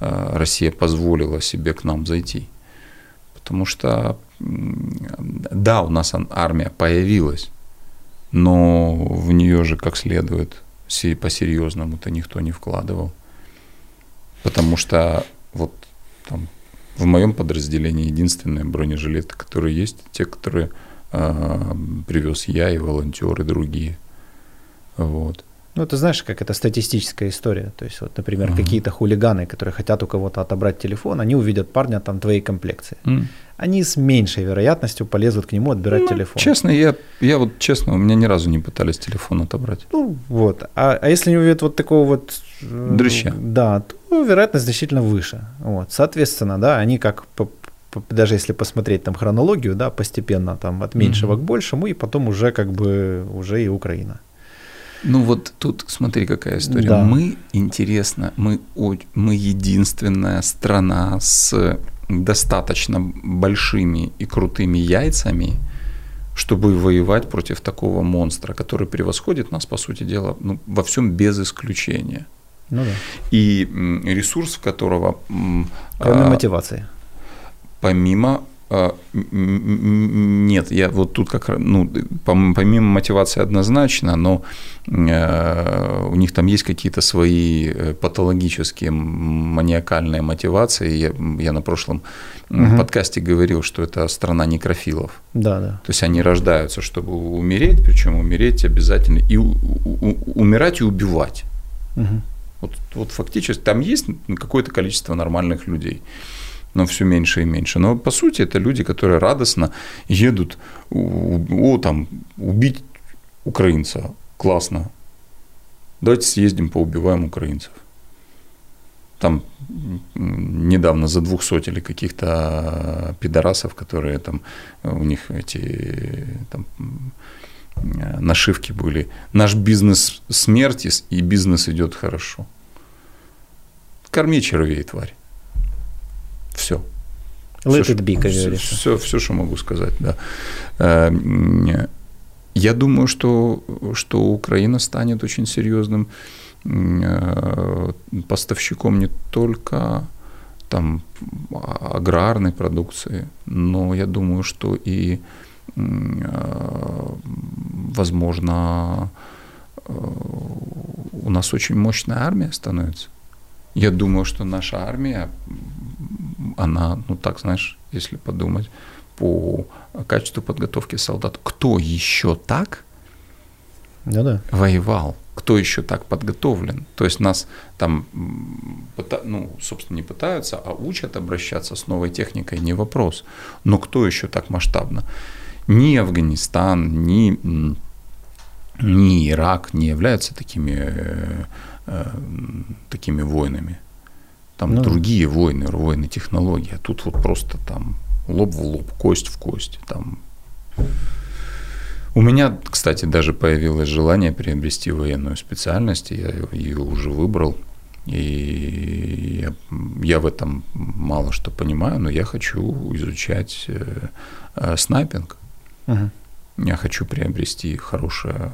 э, Россия позволила себе к нам зайти. Потому что, да, у нас армия появилась, но в нее же как следует се- по-серьезному-то никто не вкладывал. Потому что вот там в моем подразделении единственные бронежилеты, которые есть, те, которые э, привез я и волонтеры другие. Вот. Ну, ты знаешь, как это статистическая история. То есть, вот, например, Ага. какие-то хулиганы, которые хотят у кого-то отобрать телефон, они увидят парня там твоей комплекции. М. Они с меньшей вероятностью полезут к нему отбирать Ну, телефон. Честно, я, я вот честно, у меня ни разу не пытались телефон отобрать. Ну, вот. А, а если они увидят вот такого вот... э, Дрыща. Да, то вероятность значительно выше. Вот. Соответственно, да, они как даже если посмотреть там хронологию, да, постепенно там от меньшего Мгм. к большему, и потом уже как бы уже и Украина. Ну вот тут смотри, какая история. Да. Мы, интересно, мы, мы единственная страна с достаточно большими и крутыми яйцами, чтобы воевать против такого монстра, который превосходит нас, по сути дела, ну, во всем без исключения. Ну да. И ресурс, которого Кроме а, мотивации. помимо нет, я вот тут как раз, ну, пом- помимо мотивации однозначно, но э, у них там есть какие-то свои э, патологические маниакальные мотивации. Я, я на прошлом Мгм. подкасте говорил, что это страна некрофилов. Да, да. То есть они рождаются, чтобы умереть, причем умереть обязательно и у- у- умирать и убивать. Мгм. Вот, вот фактически там есть какое-то количество нормальных людей, но все меньше и меньше. Но по сути это люди, которые радостно едут, о, там, убить украинца, классно. Давайте съездим, поубиваем украинцев. Там недавно за двухсотили каких-то пидорасов, которые там, у них эти там, нашивки были. Наш бизнес смерти и бизнес идет хорошо. Корми червей, тварь. Все. Let Всё, it be, как все, говорится. все, все, что могу сказать, да. Э, м, Я думаю, что, что Украина станет очень серьезным э, поставщиком не только там аграрной продукции, но я думаю, что и э, возможно э, у нас очень мощная армия становится. Я думаю, что наша армия, она, ну так, знаешь, если подумать, по качеству подготовки солдат, кто еще так Ну да. воевал, кто еще так подготовлен. То есть нас там, ну, собственно, не пытаются, а учат обращаться с новой техникой, не вопрос. Но кто еще так масштабно? Ни Афганистан, ни, ни Ирак не являются такими, э, такими войнами. Там Ну другие войны, войны технологий. А тут вот просто там лоб в лоб, кость в кость. Там У меня, кстати, даже появилось желание приобрести военную специальность, я ее уже выбрал. И я, я в этом мало что понимаю, но я хочу изучать э, э, снайпинг. Угу. Я хочу приобрести хорошую, э,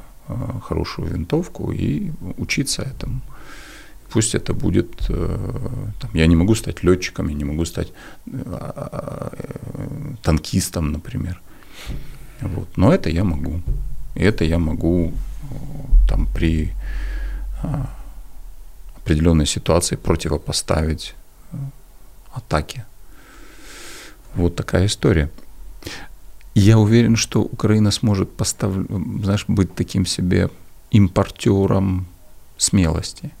хорошую винтовку и учиться этому. Пусть это будет, там, я не могу стать летчиком, я не могу стать танкистом, например. Вот. Но это я могу. Это я могу там при определенной ситуации противопоставить э, атаке. Вот такая история. Я уверен, что Украина сможет постав... знаешь, быть таким себе импортером смелости.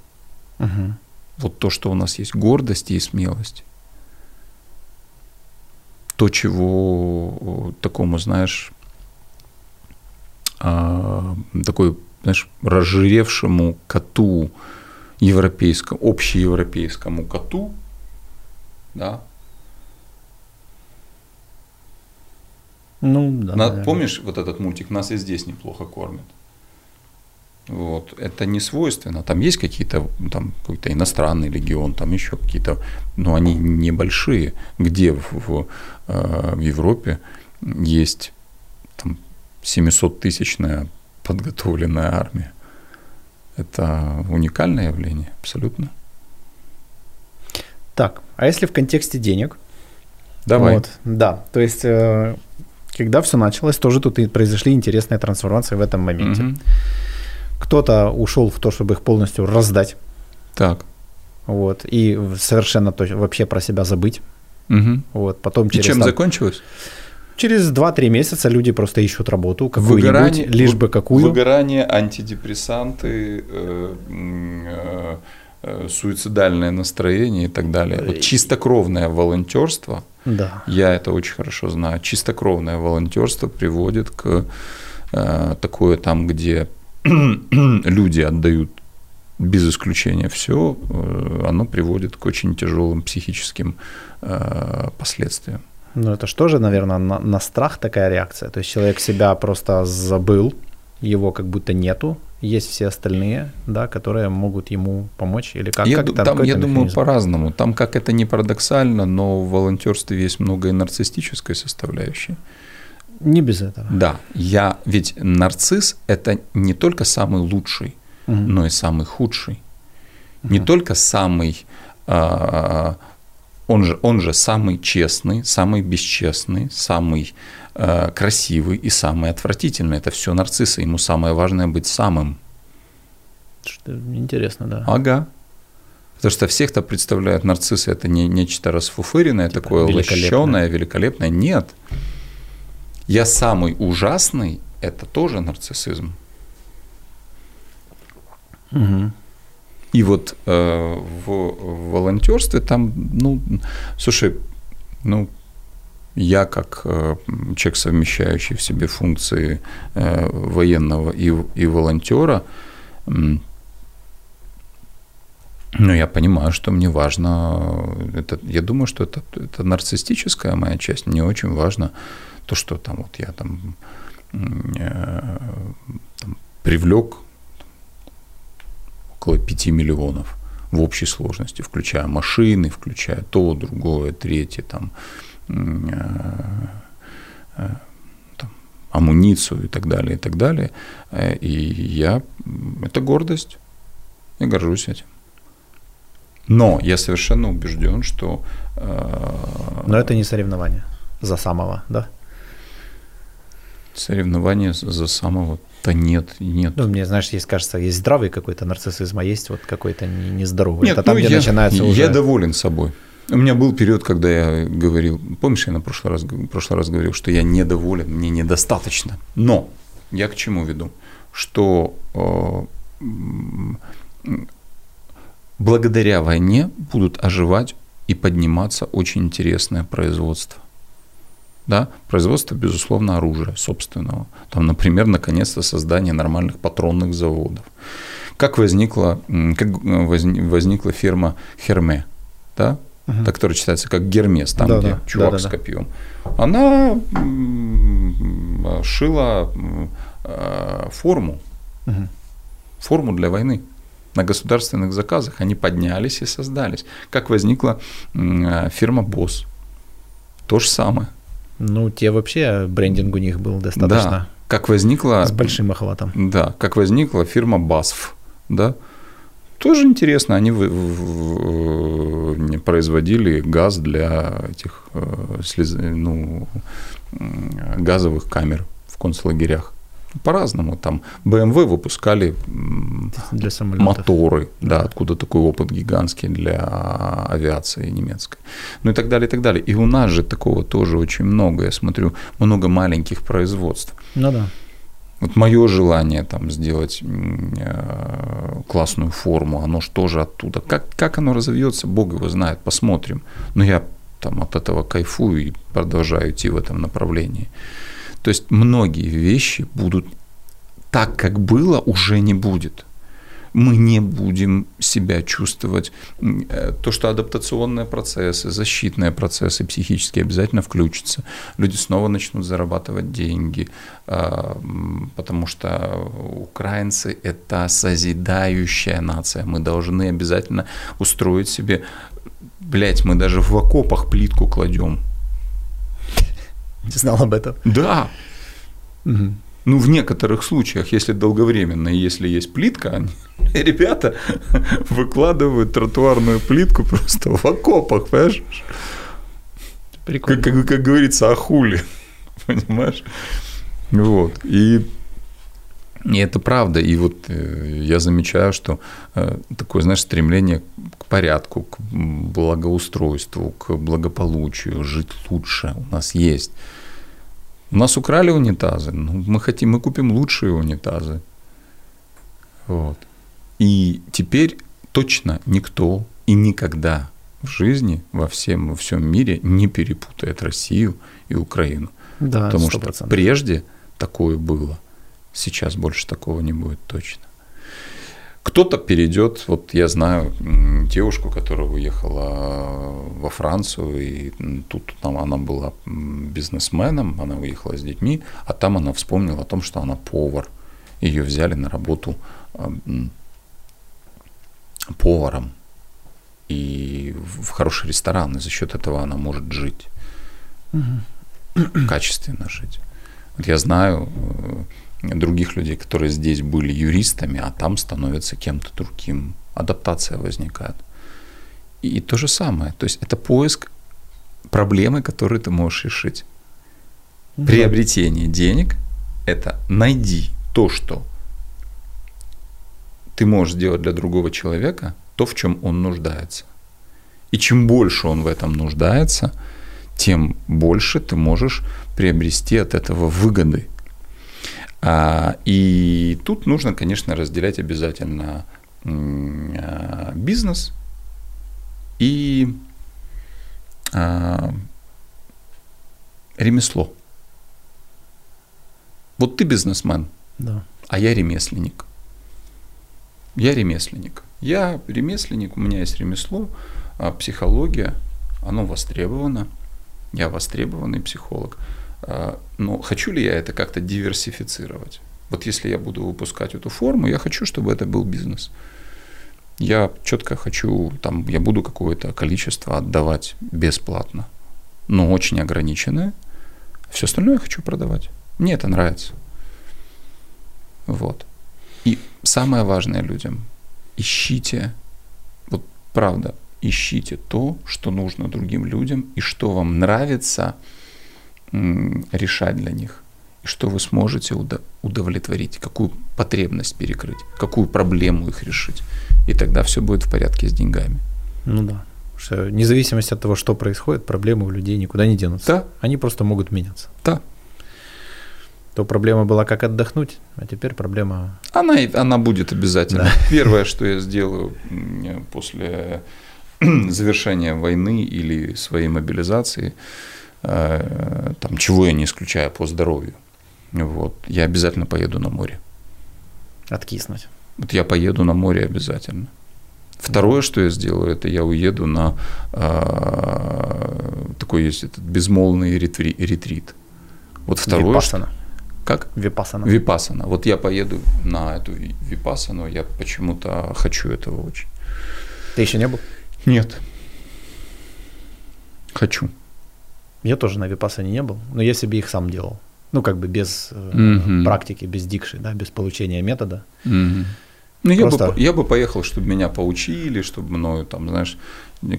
Угу. Вот то, что у нас есть гордость и смелость. То, чего такому, знаешь, а, такой, знаешь, разжиревшему коту европейскому, общеевропейскому коту, да, Ну, да. На, помнишь вот этот мультик «Нас и здесь неплохо кормят»? Вот. Это не свойственно. Там есть какие-то, там какой-то иностранный регион, там еще какие-то, но они небольшие. Где в, в, э, в Европе есть там 700-тысячная подготовленная армия? Это уникальное явление, абсолютно. Так, а если в контексте денег? Давай. Вот, да, то есть, э, когда все началось, тоже тут и произошли интересные трансформации в этом моменте. Угу. Кто-то ушел в то, чтобы их полностью раздать. Так. Вот, и совершенно то, вообще про себя забыть. Угу. Вот, потом через... И чем там, закончилось? Через 2-3 месяца люди просто ищут работу какую-нибудь, лишь бы какую. Выгорание, антидепрессанты, э, э, суицидальное настроение и так далее. Вот чистокровное волонтерство, да. я это очень хорошо знаю, чистокровное волонтерство приводит к э, такое там, где [clears throat] люди отдают без исключения все, э, оно приводит к очень тяжелым психическим э, последствиям. Ну, это же тоже, наверное, на, на страх такая реакция. То есть человек себя просто забыл, его как будто нету, есть все остальные, да, которые могут ему помочь или как? Я, как там, я думаю, по-разному. Там, как это не парадоксально, но в волонтерстве есть много и нарциссической составляющей. Не без этого. Да, я ведь нарцисс это не только самый лучший, угу. но и самый худший. Угу. Не только самый а, он же, он же самый честный, самый бесчестный, самый э, красивый и самый отвратительный. Это все нарциссы. Ему самое важное быть самым. Что интересно, да. Ага. Потому что всех, кто представляет нарциссы, это не нечто расфуфыренное, типа такое лощеное, великолепное. Нет. Я самый ужасный, это тоже нарциссизм. Угу. И вот э, в волонтерстве там, ну, слушай, ну, я как э, человек, совмещающий в себе функции э, военного и, и волонтера, э, ну, я понимаю, что мне важно, это, я думаю, что это, это нарциссическая моя часть, мне очень важно то, что там вот я там, э, там привлек около 5 миллионов в общей сложности, включая машины, включая то, другое, третье, там, э, э, там, амуницию и так далее, и так далее. Э, и я, это гордость, я горжусь этим. Но я совершенно убежден, что... Но это не соревнование за самого, да? Соревнование за самого да нет, нет. Ну, мне, знаешь, есть, кажется, есть здравый какой-то нарциссизм, а есть вот какой-то нездоровый. Нет, Это там, ну, где я, начинается уже... Я доволен собой. У меня был период, когда я говорил, помнишь, я на прошлый раз, прошлый раз говорил, что я недоволен, мне недостаточно. Но я к чему веду? Что э, благодаря войне будут оживать и подниматься очень интересное производство да, производство, безусловно, оружия собственного. Там, например, наконец-то создание нормальных патронных заводов. Как возникла, как возникла фирма Херме, да, угу. которая читается как Гермес, там, да, где да, чувак да, да, с копьем. Она шила э, форму, угу. форму для войны. На государственных заказах они поднялись и создались. Как возникла э, фирма Босс. То же самое. Ну, те вообще брендинг у них был достаточно. Да, как возникла... С большим охватом. Да, как возникла фирма BASF, да. Тоже интересно, они в, в, в, производили газ для этих э, слез, ну, газовых камер в концлагерях по-разному. Там BMW выпускали для моторы, да, откуда такой опыт гигантский для авиации немецкой. Ну и так далее, и так далее. И у нас же такого тоже очень много. Я смотрю, много маленьких производств. Ну да. Вот мое желание там сделать э, классную форму, оно же тоже оттуда. Как, как оно разовьется, Бог его знает, посмотрим. Но я там от этого кайфую и продолжаю идти в этом направлении. То есть многие вещи будут так, как было, уже не будет. Мы не будем себя чувствовать. Э, то, что адаптационные процессы, защитные процессы психические обязательно включатся. Люди снова начнут зарабатывать деньги, а, потому что украинцы – это созидающая нация. Мы должны обязательно устроить себе Блять, мы даже в окопах плитку кладем. [laughs] Не знал об этом. Да. Угу. Ну, в некоторых случаях, если долговременно, если есть плитка, они, [laughs] ребята выкладывают тротуарную плитку просто в окопах, понимаешь? Прикольно. Как, как, как говорится, ахули, [laughs] понимаешь? Вот. И, и это правда. И вот э, я замечаю, что э, такое, знаешь, стремление к порядку, к благоустройству, к благополучию, жить лучше у нас есть. У нас украли унитазы, ну, мы хотим, мы купим лучшие унитазы. Вот. И теперь точно никто и никогда в жизни во всем, во всем мире не перепутает Россию и Украину. Да, Потому 100%. что прежде такое было, сейчас больше такого не будет точно. Кто-то перейдет, вот я знаю девушку, которая уехала во Францию, и тут там она была бизнесменом, она уехала с детьми, а там она вспомнила о том, что она повар. Ее взяли на работу поваром и в хороший ресторан, и за счет этого она может жить, угу. качественно жить. Вот я знаю э, других людей, которые здесь были юристами, а там становятся кем-то другим. Адаптация возникает. И то же самое. То есть это поиск проблемы, которую ты можешь решить. Да. Приобретение денег – это найди то, что ты можешь сделать для другого человека, то, в чем он нуждается. И чем больше он в этом нуждается, тем больше ты можешь приобрести от этого выгоды. А, и тут нужно, конечно, разделять обязательно а, бизнес и а, ремесло. Вот ты бизнесмен, да. а я ремесленник. Я ремесленник. Я ремесленник, у меня есть ремесло, психология, оно востребовано. Я востребованный психолог. А, но хочу ли я это как-то диверсифицировать? Вот если я буду выпускать эту форму, я хочу, чтобы это был бизнес. Я четко хочу, там, я буду какое-то количество отдавать бесплатно, но очень ограниченное. Все остальное я хочу продавать. Мне это нравится. Вот. И самое важное людям, ищите, вот правда, ищите то, что нужно другим людям и что вам нравится – решать для них, и что вы сможете удовлетворить, какую потребность перекрыть, какую проблему их решить. И тогда все будет в порядке с деньгами. Ну да. Что вне зависимости от того, что происходит, проблемы у людей никуда не денутся. Да. Они просто могут меняться. Да. То проблема была, как отдохнуть, а теперь проблема... Она, она будет обязательно. Да. Первое, что я сделаю после [clears throat] завершения войны или своей мобилизации, там, чего я не исключаю по здоровью, вот, я обязательно поеду на море. Откиснуть. Вот я поеду на море обязательно. Второе, что я сделаю, это я уеду на э, такой есть этот безмолвный ретри, ретрит. Вот второе, что, Как? Випасана. Випасана. Вот я поеду на эту випасану, я почему-то хочу этого очень. Ты еще не был? Нет. Хочу. Я тоже на випасане не был, но я себе их сам делал. Ну, как бы без Мгм. практики, без дикши, да, без получения метода. Мгм. Ну, я, Просто- бы, по- я бы поехал, чтобы меня поучили, чтобы мною там, знаешь,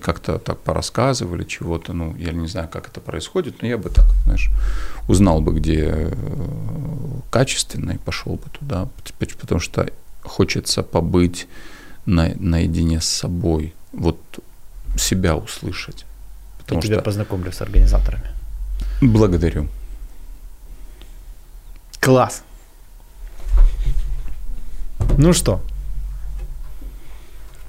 как-то так порассказывали чего-то. Ну, я не знаю, как это происходит, но я бы так, знаешь, узнал бы, где э, качественно, и пошел бы туда. Потому что хочется побыть на, наедине с собой, вот себя услышать. Я Потому тебя что познакомлю с организаторами. благодарю. Класс. Ну что?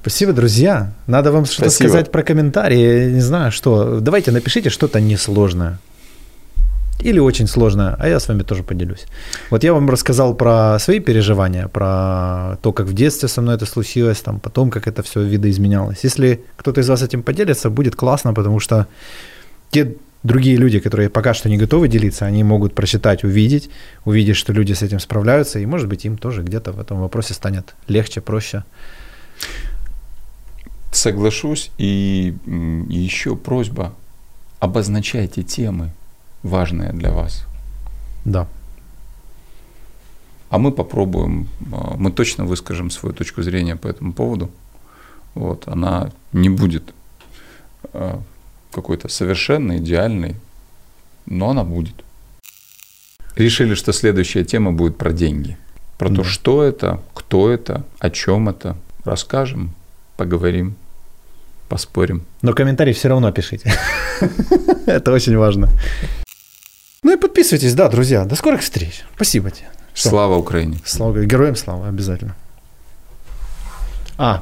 Спасибо, друзья. Надо вам что-то сказать про комментарии. Я не знаю, что. Давайте напишите что-то несложное. Или очень сложное, а я с вами тоже поделюсь. Вот я вам рассказал про свои переживания, про то, как в детстве со мной это случилось, там, потом, как это все видоизменялось. Если кто-то из вас этим поделится, будет классно, потому что те другие люди, которые пока что не готовы делиться, они могут прочитать, увидеть, увидеть, что люди с этим справляются, и, может быть, им тоже где-то в этом вопросе станет легче, проще. Соглашусь. И еще просьба. Обозначайте темы, важные для вас. Да. А мы попробуем, а, мы точно выскажем свою точку зрения по этому поводу. Вот, она не будет а, какой-то совершенной, идеальной, но она будет. Решили, что следующая тема будет про деньги. Про Да. то, что это, кто это, о чем это. Расскажем, поговорим, поспорим. Но комментарий все равно пишите. [laughs] Это очень важно. Ну и подписывайтесь, да, друзья. До скорых встреч. Спасибо тебе. Что? Слава Украине. Слава героям, слава обязательно. А.